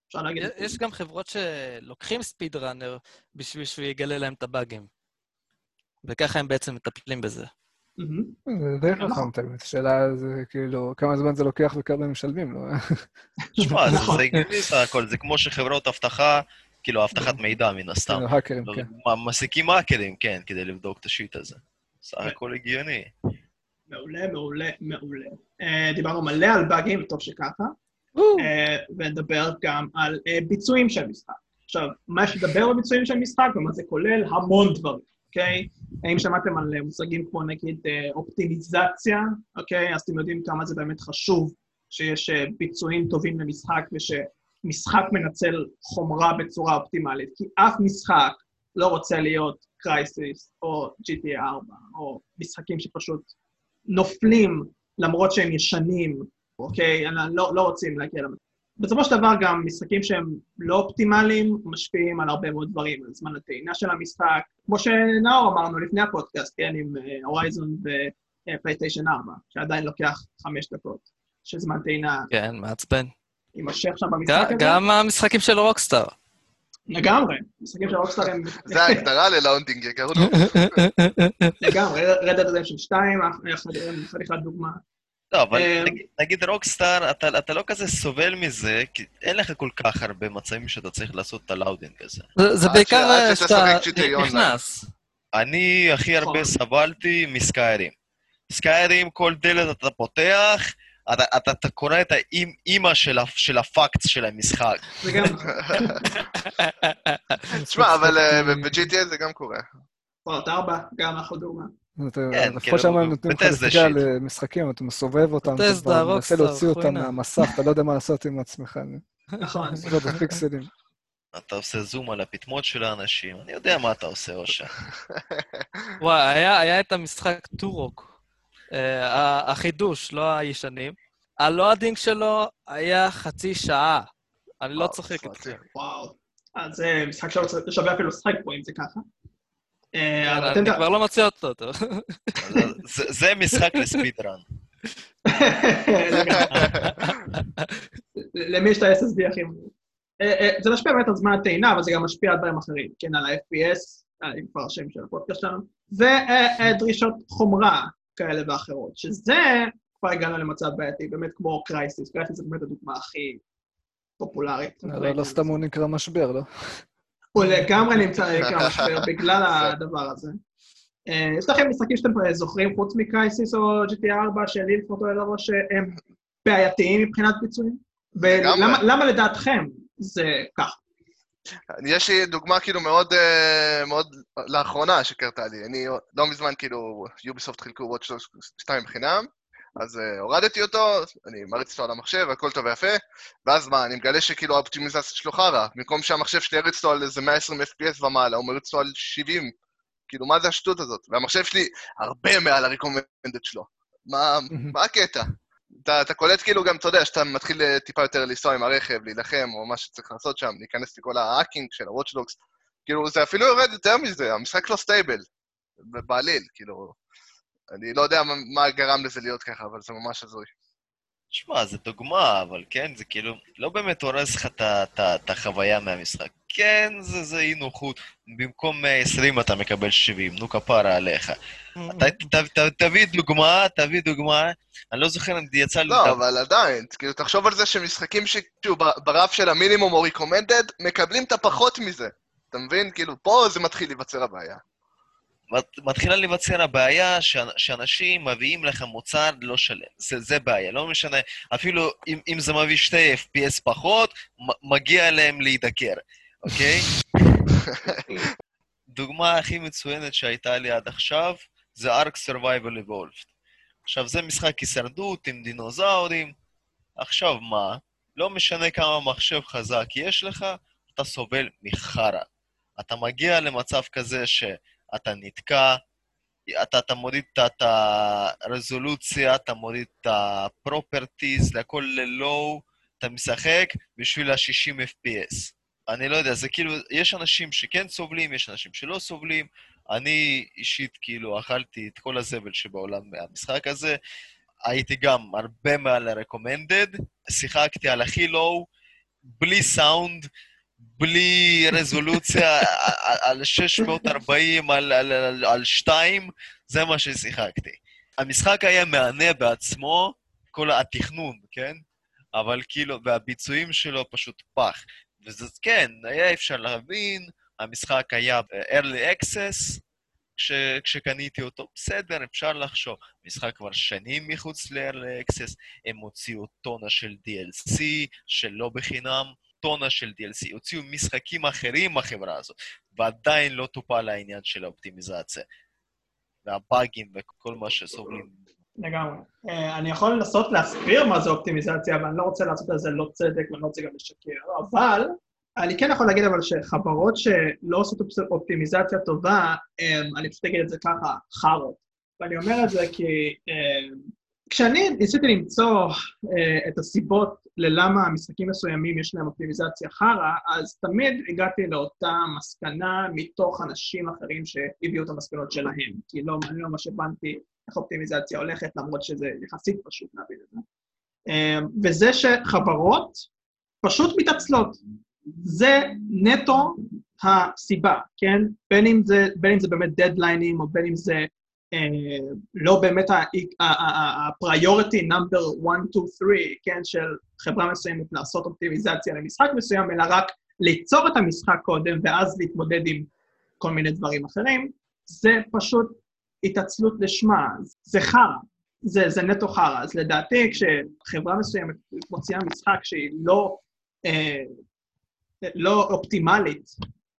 A: אפשר להגיד.
B: יש גם חברות שלוקחים ספיד ראנר בשביל שהוא יגלה להם את הבאגים. וככה הם בעצם מטפלים בזה.
D: זה די חכם, תמיד. השאלה זה כאילו, כמה זמן זה לוקח וכמה הם משלמים, לא?
E: תשמע, זה-
A: נכון.
E: זה הגיוני סך הכל, זה כמו שחברות אבטחה, כאילו אבטחת מידע מן הסתם.
D: כאילו, האקרים, כן.
E: מ- מעסיקים האקרים, כן, כדי לבדוק את השיט הזה. סך
A: כן.
E: הכל הגיוני.
A: מעולה, מעולה, מעולה. Uh, דיברנו מלא על באגים, טוב שככה, uh, ונדבר גם על uh, ביצועים של משחק. עכשיו, מה יש לדבר על ביצועים של משחק, ומה זה כולל? המון דברים, אוקיי? האם שמעתם על מושגים כמו נגיד אופטימיזציה, אוקיי? אז אתם יודעים כמה זה באמת חשוב שיש ביצועים טובים למשחק, ושמשחק מנצל חומרה בצורה אופטימלית, כי אף משחק לא רוצה להיות קרייסיס, או GTA 4, או משחקים שפשוט נופלים למרות שהם ישנים, אוקיי? לא, לא רוצים להגיע למצב. בסופו של דבר גם משחקים שהם לא אופטימליים משפיעים על הרבה מאוד דברים, על זמן הטעינה של המשחק, כמו שנאור אמרנו לפני הפודקאסט, כן, עם Horizon ופלייסטיישן 4, שעדיין לוקח חמש דקות, שזמן טעינה
B: כן, מעצבן.
A: יימשך שם במשחק הזה.
B: גם המשחקים של רוקסטאר.
A: לגמרי, משחקים של רוקסטאר הם...
C: זה ההגדרה ל loading, יקרנו.
A: לגמרי, Red Dead Redemption 2, חתיכת דוגמה.
E: לא, אבל
A: אה,
E: נגיד- רוקסטאר, אתה אתה לא כזה סובל מזה, כי אין לך כל כך הרבה מצבים שאתה צריך לעשות את ה loading הזה.
B: זה- בעיקר שאתה. נכנס.
E: אני הכי הרבה
A: נכון.
E: סבלתי מ Skyrim. Skyrim, כל דלת אתה פותח, אתה, אתה, אתה קורא את האימא של, של ה facts של המשחק.
A: זה גם...
C: תשמע, אבל אה, ב-GTA זה גם קורה.
A: Fallout 4, גם אנחנו דוגמה.
D: אתה-
E: כן,
D: לפחות
E: כאילו,
D: שם הם נותנים לך להסתכל. על אה, משחקים, אתה מסובב אותם, אתה מנסה להוציא אותם. מהמסך, אתה לא יודע מה לעשות עם עצמך.
A: נכון.
E: אתה עושה זום על הפטמות של האנשים, אני יודע מה אתה עושה, אושר.
B: וואי, היה, את המשחק Turok, החידוש, לא הישנים. ה loading שלו היה חצי שעה. אני לא צוחק
C: fuck.
B: איתכם.
A: וואו. אז זה משחק שווה אפילו לשחק פה, אם זה ככה. אה.
B: אני כבר לא מוצא אותו. טוב.
E: זה, זה משחק ל speedrun.
A: למי יש את ה-SSD הכי... אה, אה, זה משפיע באמת על זמן הטעינה, אבל זה גם משפיע על דברים אחרים, כן, על ה-FPS, אה, אם כבר השם של הפודקאסט שלנו, ודרישות חומרה כאלה ואחרות, שזה, כבר הגענו למצב בעייתי, באמת כמו קרייסיס, קרייסיס זה באמת הדוגמה הכי פופולרית.
D: לא לא סתם הוא נקרא משבר, לא?
A: הוא לגמרי נמצא נקרא משבר בגלל הדבר הזה. אה, יש לכם משחקים שאתם אה, זוכרים חוץ מקרייסיס או GTA 4 שלי לפחות עולה לראש שהם בעייתיים מבחינת ביצועים? ולמה למה לדעתכם זה ככה?
C: יש לי דוגמה כאילו מאוד, אה, מאוד לאחרונה שקרתה לי. אני לא מזמן כאילו, יוביסופט חילקו Watch 2 בחינם, אז אה, הורדתי אותו, אני מריץ אותו על המחשב, הכל טוב ויפה, ואז מה, אני מגלה שכאילו האופטימיזציה שלו חרא. במקום שהמחשב שלי יריץ אותו על איזה 120 FPS ומעלה, הוא מריץ אותו על 70. כאילו, מה זה השטות הזאת? והמחשב שלי הרבה מעל ה-recommended שלו. מה, מה הקטע? אתה, אתה קולט כאילו גם, אתה יודע, שאתה מתחיל אה, טיפה יותר לנסוע עם הרכב, להילחם, או מה שצריך לעשות שם, להיכנס לכל ה hacking של ה-Watchdogs. כאילו, זה אפילו יורד יותר מזה, המשחק לא stable, בעליל, כאילו... אני לא יודע מה גרם לזה להיות ככה, אבל זה ממש הזוי.
E: שמע, זה דוגמה, אבל כן, זה כאילו לא באמת הורס לך את החוויה מהמשחק. כן, זה זה אי נוחות. במקום 120 אתה מקבל 70, נו כפרה עליך. אתה ת- ת- תביא דוגמה, תביא דוגמה. אני לא זוכר אם יצא לי...
C: לא, אבל עדיין, כאילו, תחשוב על זה שמשחקים שכאילו ב- ברף של המינימום או ריקומנדד, מקבלים את הפחות מזה. אתה מבין? כאילו, פה זה מתחיל להיווצר הבעיה.
E: מת- מתחילה להיווצר הבעיה שאנ- שאנשים מביאים לך מוצר לא שלם. זה, זה בעיה, לא משנה, אפילו אם, אם זה מביא שתי FPS פחות, מגיע להם להידקר, אוקיי? דוגמה הכי מצוינת שהייתה לי עד עכשיו, זה ארק Survival Evolved. עכשיו, זה משחק הישרדות עם דינוזאורים. עכשיו מה? לא משנה כמה מחשב חזק יש לך, אתה סובל מחרא. אתה מגיע למצב כזה ש... אתה נתקע, אתה, אתה מוריד את- הרזולוציה, אתה מוריד את ה-properties, הכל ל-low, אתה משחק בשביל ה-60 FPS. אני לא יודע, זה כאילו, יש אנשים שכן סובלים, יש אנשים שלא סובלים. אני אישית, כאילו, אכלתי את כל הזבל שבעולם מהמשחק הזה. הייתי גם הרבה מעל ה-recommended, שיחקתי על הכי low, בלי סאונד, בלי רזולוציה, על- על 640, על, על, על, על 2, זה מה ששיחקתי. המשחק היה מהנה בעצמו, כל התכנון, כן? אבל כאילו, והביצועים שלו פשוט פח. וזה כן, היה אפשר להבין, המשחק היה ב-early access, כש, כשקניתי אותו, בסדר, אפשר לחשוב. המשחק כבר שנים מחוץ ל-early access, הם הוציאו טונה של DLC, שלא בחינם, טונה של DLC, הוציאו משחקים אחרים מהחברה הזאת, ועדיין לא טופל העניין של האופטימיזציה. והבאגים וכל מה שסובלים.
A: לגמרי. אה, אני יכול לנסות להסביר מה זה אופטימיזציה, אבל אני לא רוצה לעשות על זה לא צדק ואני לא רוצה גם לשקר. אבל אני כן יכול להגיד אבל שחברות שלא עושות אופ- אופטימיזציה טובה, אני פשוט אגיד את זה ככה, חארות. ואני אומר את זה כי אה, כשאני ניסיתי למצוא אה, את הסיבות ללמה משחקים מסוימים יש להם אופטימיזציה חרא, אז תמיד הגעתי לאותה מסקנה מתוך אנשים אחרים שהביאו את המסקנות שלהם. כי לא, אני לא ממש הבנתי איך אופטימיזציה הולכת, למרות שזה יחסית פשוט להבין את זה. אה, וזה שחברות פשוט מתעצלות. זה נטו הסיבה, כן? בין אם זה, בין אם זה באמת דדליינים, או בין אם זה לא באמת ה-priority number 1, 2, 3, כן? של חברה מסוימת לעשות אופטימיזציה למשחק מסוים, אלא רק ליצור את המשחק קודם, ואז להתמודד עם כל מיני דברים אחרים, זה פשוט התעצלות לשמה, זה חרא. זה, זה נטו חרא. אז לדעתי, כשחברה מסוימת מוציאה משחק שהיא לא, אה, לא אופטימלית,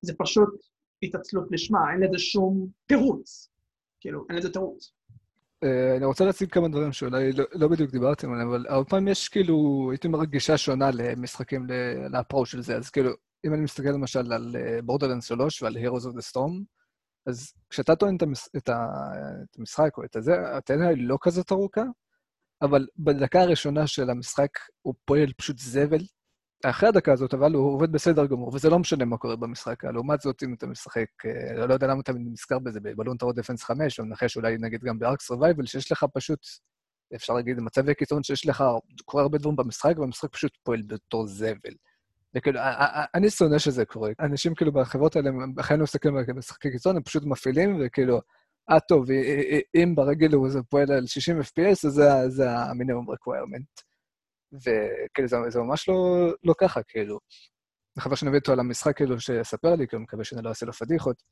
A: זה פשוט התעצלות לשמה, אין לזה שום תירוץ. כאילו, אין לזה תירוץ.
D: אה, אני רוצה להציג כמה דברים שאולי לא, לא בדיוק דיברתם עליהם, אבל הרבה פעמים יש כאילו, הייתי אומר, גישה שונה למשחקים, לאפרו של זה. אז כאילו, אם אני מסתכל למשל על Borderlands 3 ועל Heroes of the Storm, אז כשאתה טוען את המשחק או את הזה, הטעינה היא לא כזאת ארוכה, אבל בדקה הראשונה של המשחק הוא פועל פשוט זבל. אחרי הדקה הזאת, אבל הוא עובד בסדר גמור, וזה לא משנה מה קורה במשחק. לעומת זאת, אם אתה משחק, אה, לא יודע למה אתה נזכר בזה, בבלון טרור דפנס 5, או מנחש אולי נגיד גם ב Ark Survival, שיש לך פשוט, אפשר להגיד, מצבי קיצון שיש לך, קורה הרבה דברים במשחק, והמשחק פשוט פועל בתור זבל. וכאילו, א- א- א- אני שונא שזה קורה. אנשים כאילו בחברות האלה, בחיים לא מסתכלים על משחקי קיצון, הם פשוט מפעילים, וכאילו, אה, טוב, אם ברגיל הוא פועל על 60 FPS, אז זה המינימום requirement. וכאילו, זה, זה ממש לא, לא ככה, כאילו. חבל שנביא אותו על המשחק, כאילו, שיספר לי, כאילו, מקווה שאני לא אעשה לו פדיחות.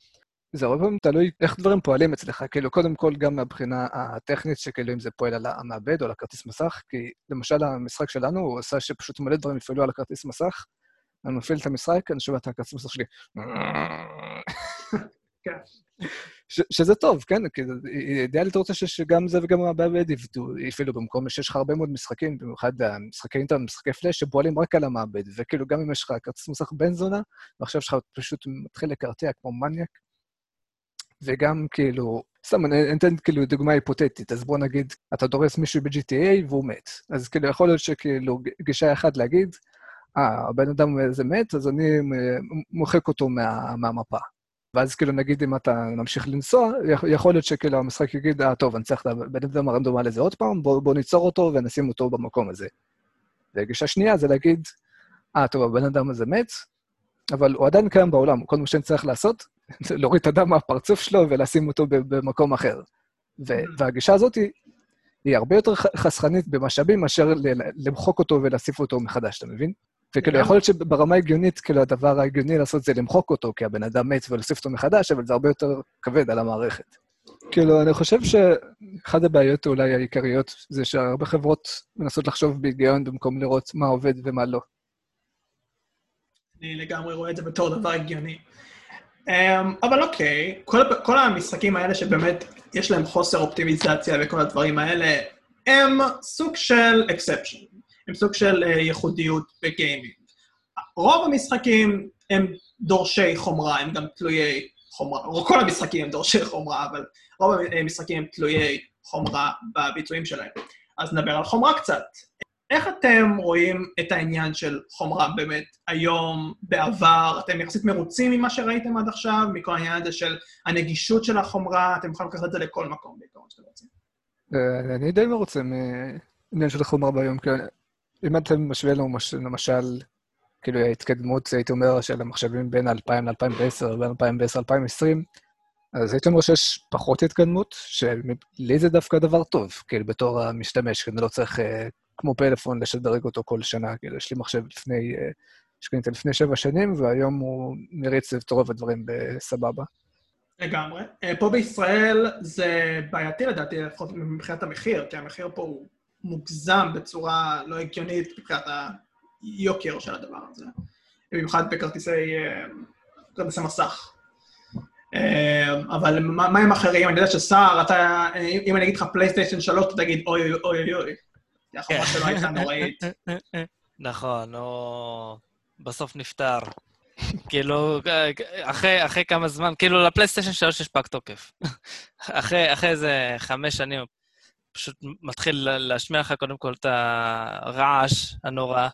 D: זה הרבה פעמים תלוי איך דברים פועלים אצלך. כאילו, קודם כל, גם מהבחינה הטכנית, שכאילו אם זה פועל על המעבד או על הכרטיס מסך, כי למשל המשחק שלנו, הוא עשה שפשוט מלא דברים יפעלו על הכרטיס מסך, אני מפעיל את המשחק, אני שומע את הכרטיס מסך שלי. שזה טוב, כן? כי אידיאלית רוצה שגם זה וגם המעבד יפעלו במקום שיש לך הרבה מאוד משחקים, במיוחד המשחקי אינטרנט, משחקי פלאש, שפועלים רק על המעבד, וכאילו גם אם יש לך כרטיס מסך בן זונה, ועכשיו שלך פשוט מתחיל לקרטע כמו מניאק, וגם כאילו, סתם, אני אתן כאילו דוגמה היפותטית, אז בוא נגיד, אתה דורס מישהו ב-GTA והוא מת. אז כאילו, יכול להיות שכאילו גישה אחת להגיד, אה, הבן אדם הזה מת, אז אני מוחק אותו מה, מהמפה. ואז כאילו, נגיד אם אתה ממשיך לנסוע, יכ- יכול להיות שכאילו המשחק יגיד, אה, טוב, אני צריך הבן אדם הרנדומלי הזה עוד פעם, בוא, ניצור אותו ונשים אותו במקום הזה. וגישה שנייה זה להגיד, אה, טוב, הבן אדם הזה מת, אבל הוא עדיין קיים בעולם, כל מה שאני צריך לעשות, זה להוריד את הדם מהפרצוף שלו ולשים אותו במקום אחר. והגישה הזאת היא, היא הרבה יותר חסכנית במשאבים מאשר למחוק אותו ולהוסיף אותו מחדש, אתה מבין? וכאילו,
A: לגמרי.
D: יכול להיות שברמה הגיונית, כאילו, הדבר ההגיוני לעשות זה למחוק אותו, כי הבן אדם מת ולהוסיף אותו מחדש, אבל זה הרבה יותר כבד על המערכת. כאילו, אני חושב שאחת הבעיות אולי העיקריות זה שהרבה חברות מנסות לחשוב בהיגיון במקום לראות מה עובד ומה לא.
A: אני לגמרי רואה את זה בתור דבר הגיוני. Um, אבל אוקיי, כל, כל המשחקים האלה שבאמת יש להם חוסר אופטימיזציה וכל הדברים האלה, הם סוג של אקספשן, הם סוג של uh, ייחודיות בגיימינג. רוב המשחקים הם דורשי חומרה, הם גם תלויי חומרה, כל המשחקים הם דורשי חומרה, אבל רוב המשחקים הם תלויי חומרה בביצועים שלהם. אז נדבר על חומרה קצת. איך אתם רואים את העניין של חומרה באמת היום, בעבר? אתם יחסית מרוצים ממה שראיתם עד עכשיו, מכל העניין הזה של הנגישות של החומרה? אתם יכולים לקחת את זה לכל מקום בעיקרון שאתם רוצים.
D: אה, אני די מרוצה מעניין של החומרה ביום. כי אם אתם משווה לנו, מש- למשל, כאילו ההתקדמות, הייתי אומר, של המחשבים בין 2000 ל-2010, בין 2010 ל-2020, אז הייתי אומר שיש פחות התקדמות, שלי זה דווקא דבר טוב, כאילו, בתור המשתמש, כי אני לא צריך, אה, כמו פלאפון, לשדרג אותו כל שנה. כאילו, יש לי מחשב לפני, אה, שקניתי לפני שבע שנים, והיום הוא מריץ את רוב הדברים בסבבה.
A: לגמרי. אה, פה בישראל זה בעייתי לדעתי, לפחות מבחינת המחיר, כי המחיר פה הוא מוגזם בצורה לא הגיונית מבחינת היוקר של הדבר הזה. במיוחד בכרטיסי אה, כרטיסי מסך. אה, אבל מה עם אחרים? אני יודע שסער, אתה, אם אני אגיד לך פלייסטיישן 3, אתה תגיד אוי אוי אוי אוי אוי. כי החומה שלו הייתה נוראית.
B: נכון, הוא בסוף נפטר. כאילו, אחרי, אחרי כמה זמן, כאילו לפלייסטיישן 3 יש פג תוקף. אחרי, אחרי איזה חמש שנים, פשוט מתחיל להשמיע לך קודם כל את הרעש הנורא,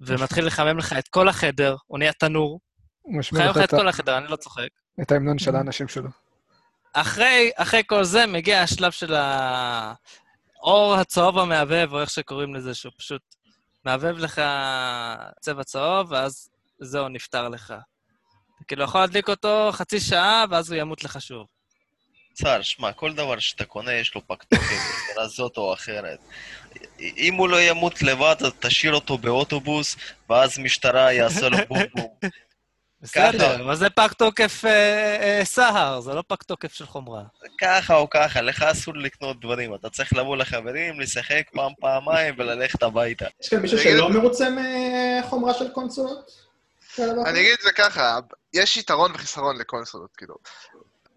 B: ומתחיל לחמם לך את כל החדר, הוא נהיה תנור,
D: הוא משמיע לך את
B: כל החדר, אני לא צוחק.
D: את ההמנון של האנשים שלו.
B: אחרי, אחרי כל זה מגיע השלב של האור הצהוב המהבהב, או איך שקוראים לזה, שהוא פשוט מהבהב לך צבע צהוב, ואז זהו, נפטר לך. כאילו יכול להדליק אותו חצי שעה, ואז הוא ימות לך שוב.
E: צר, שמע, כל דבר שאתה קונה יש לו פג תוקף זאת או אחרת. אם הוא לא ימות לבד, אז תשאיר אותו באוטובוס, ואז משטרה יעשה לו בום בום.
B: בסדר, אבל זה פג תוקף אה, אה, סהר, זה לא פג תוקף של חומרה.
E: ככה או ככה, לך אסור לקנות דברים. אתה צריך לבוא לחברים, לשחק פעם, פעמיים וללכת הביתה.
A: יש כאן מישהו שלא מרוצה מחומרה של קונסולות?
C: אני אגיד את זה ככה, יש יתרון וחיסרון לקונסולות, כאילו.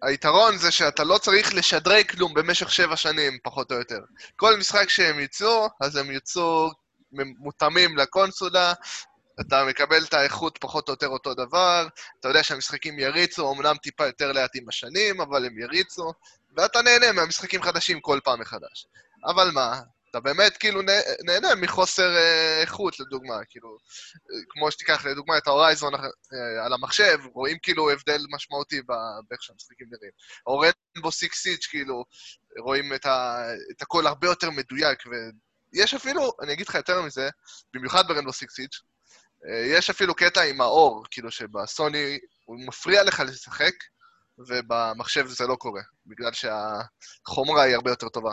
C: היתרון זה שאתה לא צריך לשדרג כלום במשך שבע שנים, פחות או יותר. כל משחק שהם יצאו, אז הם יצאו מותאמים לקונסולה, אתה מקבל את האיכות פחות או יותר אותו דבר, אתה יודע שהמשחקים יריצו, אמנם טיפה יותר לאט עם השנים, אבל הם יריצו, ואתה נהנה מהמשחקים חדשים כל פעם מחדש. אבל מה, אתה באמת כאילו נה- נהנה מחוסר אה, איכות, לדוגמה, כאילו, אה, כמו שתיקח לדוגמה את ה Horizon אה, על המחשב, רואים כאילו הבדל משמעותי באיך שהמשחקים נראים. או Rainbow Six Siege, כאילו, רואים את, ה, את הכל הרבה יותר מדויק, ויש אפילו, אני אגיד לך יותר מזה, במיוחד ב Rainbow Six Siege, יש אפילו קטע עם האור, כאילו שבסוני הוא מפריע לך לשחק, ובמחשב זה לא קורה, בגלל שהחומרה היא הרבה יותר טובה.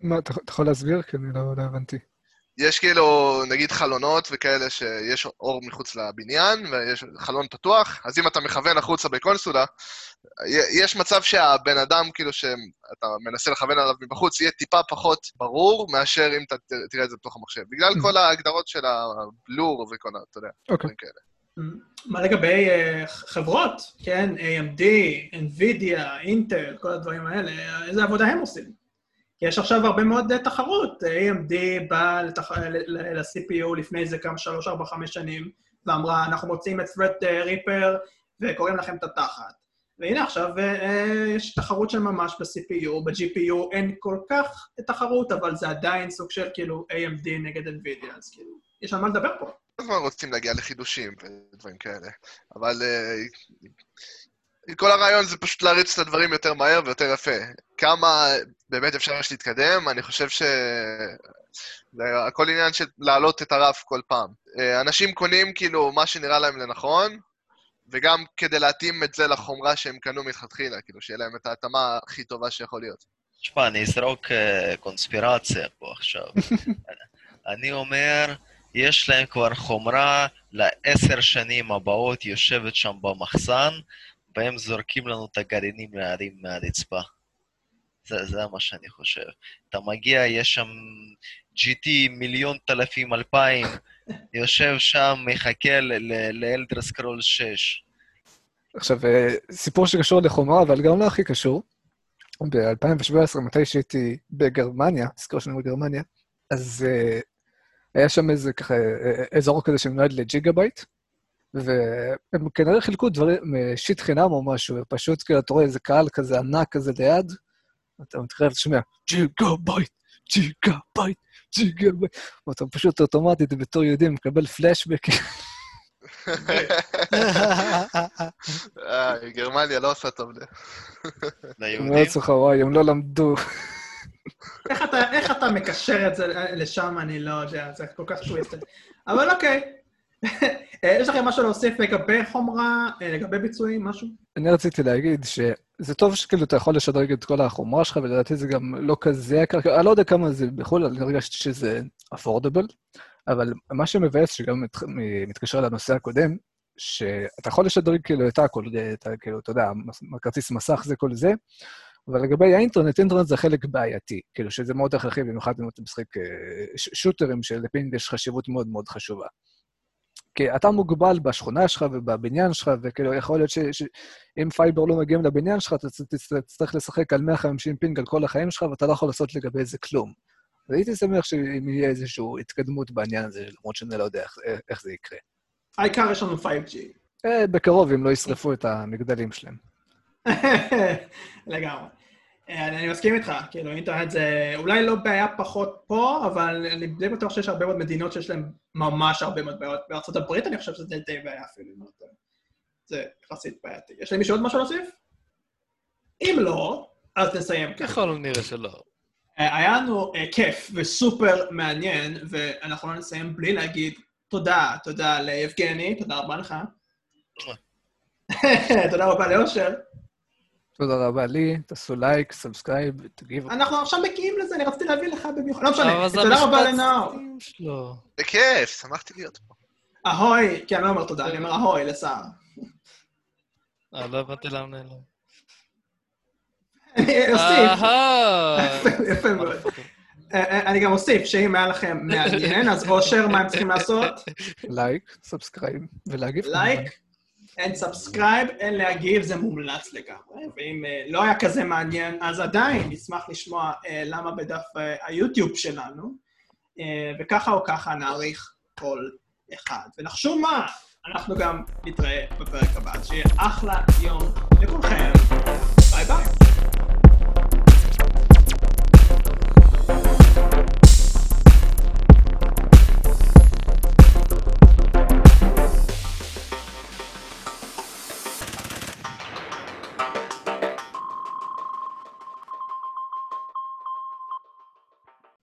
D: מה, אתה יכול להסביר? כי אני לא לא הבנתי.
C: יש כאילו, נגיד חלונות וכאלה שיש אור מחוץ לבניין, ויש חלון פתוח, אז אם אתה מכוון החוצה בקונסולה, יש מצב שהבן אדם, כאילו, שאתה מנסה לכוון עליו מבחוץ, יהיה טיפה פחות ברור מאשר אם אתה ת- תראה את זה בתוך המחשב. בגלל כל ההגדרות של הבלור וכל ה... אתה יודע,
D: אוקיי.
C: דברים כאלה.
A: מה לגבי אה, חברות, כן? AMD, NVIDIA, אינטל, כל הדברים האלה, איזה עבודה הם עושים? כי יש עכשיו הרבה מאוד אה, תחרות. AMD באה לתח... ל- ל-CPU לפני איזה כמה, שלוש, ארבע, חמש שנים, ואמרה, אנחנו מוצאים את threat ריפר וקוראים לכם את התחת. והנה עכשיו אה, אה, יש תחרות של ממש ב-CPU, ב-GPU אין כל כך תחרות, אבל זה עדיין סוג של כאילו AMD נגד NVIDIA, אז כאילו, יש על מה לדבר פה.
C: כל הזמן רוצים להגיע לחידושים ודברים כאלה, אבל כל הרעיון זה פשוט להריץ את הדברים יותר מהר ויותר יפה. כמה באמת אפשר יש להתקדם, אני חושב ש... זה הכל עניין של להעלות את הרף כל פעם. Uh, אנשים קונים כאילו מה שנראה להם לנכון, וגם כדי להתאים את זה לחומרה שהם קנו מלכתחילה, כאילו שיהיה להם את ההתאמה הכי טובה שיכול להיות.
E: תשמע, אני אזרוק אה, קונספירציה פה עכשיו. אני אומר, יש להם כבר חומרה לעשר שנים הבאות יושבת שם במחסן, והם זורקים לנו את הגרעינים להרים מהרצפה. זה, זה מה שאני חושב. אתה מגיע, יש שם GT מיליון תלפים אלפיים, יושב שם, מחכה לאלדר סקרול 6.
D: עכשיו, אה, סיפור שקשור לחומרה, אבל גם לא הכי קשור. ב-2017, מתי שהייתי בגרמניה, נזכר שאני בגרמניה, אז אה, היה שם איזה ככה, אה, אזור כזה שמיועד ל Gigabyte, והם כנראה חילקו דברים, shit חינם או משהו, ופשוט כאילו, אתה רואה איזה קהל כזה ענק כזה ליד, אתה מתחיל לשמוע, Gigabyte, Gigabyte, Gigabyte, ואתה פשוט אוטומטית בתור יהודי מקבל פלשבק.
C: אה, גרמניה לא עושה טוב.
E: ליהודים?
D: אומר לעצמך, וואי, הם לא למדו.
A: איך אתה, איך אתה מקשר את זה לשם, אני לא יודע, זה כל כך טוויסטד. אבל אוקיי. אה, יש לכם משהו להוסיף לגבי חומרה, אה, לגבי ביצועים, משהו?
D: אני רציתי להגיד שזה טוב שכאילו אתה יכול לשדרג את כל החומרה שלך, ולדעתי זה גם לא כזה יקר, אני לא יודע כמה זה בחו"ל, אני הרגשתי שזה affordable, אבל מה שמבאס, שגם מת- מתקשר לנושא הקודם, שאתה יכול לשדרג כאילו את הכל, את, ה- כאילו, אתה יודע, כרטיס מסך זה כל זה, אבל לגבי האינטרנט, אינטרנט זה חלק בעייתי, כאילו שזה מאוד הכרחי, במיוחד אם אתה משחק אה, shooters, של ping יש חשיבות מאוד מאוד חשובה. כי אתה מוגבל בשכונה שלך ובבניין שלך, וכאילו, יכול להיות שאם fiber לא מגיעים לבניין שלך, אתה תצ- תצ- תצטרך לשחק על 150 ping על כל החיים שלך, ואתה לא יכול לעשות לגבי זה כלום. אז הייתי שמח שאם יהיה איזושהי התקדמות בעניין הזה, למרות שאני לא יודע איך, איך זה יקרה.
A: העיקר יש לנו 5G.
D: אה, בקרוב, אם לא ישרפו את המגדלים שלהם.
A: לגמרי. אה, אני מסכים איתך, כאילו אינטרנט זה אולי לא בעיה פחות פה, אבל אני די בטוח שיש הרבה מאוד מדינות שיש להן ממש הרבה מאוד בעיות. בארצות הברית אני חושב שזה די בעיה אפילו. זה יחסית בעייתי. יש למישהו עוד משהו להוסיף? אם לא, אז נסיים.
B: ככל הנראה שלא.
A: אה, היה לנו אה, כיף וסופר מעניין, ואנחנו לא נסיים בלי להגיד תודה, תודה ליבגני, תודה רבה לך. תודה רבה לאושר.
D: תודה רבה לי, תעשו לייק, subscribe, תגיבו.
A: אנחנו עכשיו מגיעים לזה, אני רציתי להביא לך במיוחד. לא משנה, תודה רבה לנאור.
C: בכיף, שמחתי להיות פה.
A: אהוי, כי אני לא אומר תודה, אני אומר אהוי לסער.
B: אה, לא הבנתי למה נעלם.
A: אני אוסיף. יפה מאוד. אה, אה, אני גם אוסיף שאם היה לכם מעניין, אז אושר, מה הם צריכים לעשות?
D: like, subscribe, ולהגיב.
A: like, and subscribe, and להגיב, זה מומלץ לגמרי. ואם אה, לא היה כזה מעניין, אז עדיין נשמח לשמוע אה, למה בדף אה, היוטיוב שלנו, וככה או ככה נעריך כל אחד. ונחשו מה, אנחנו גם נתראה בפרק הבא. שיהיה אחלה יום לכולכם. ביי ביי.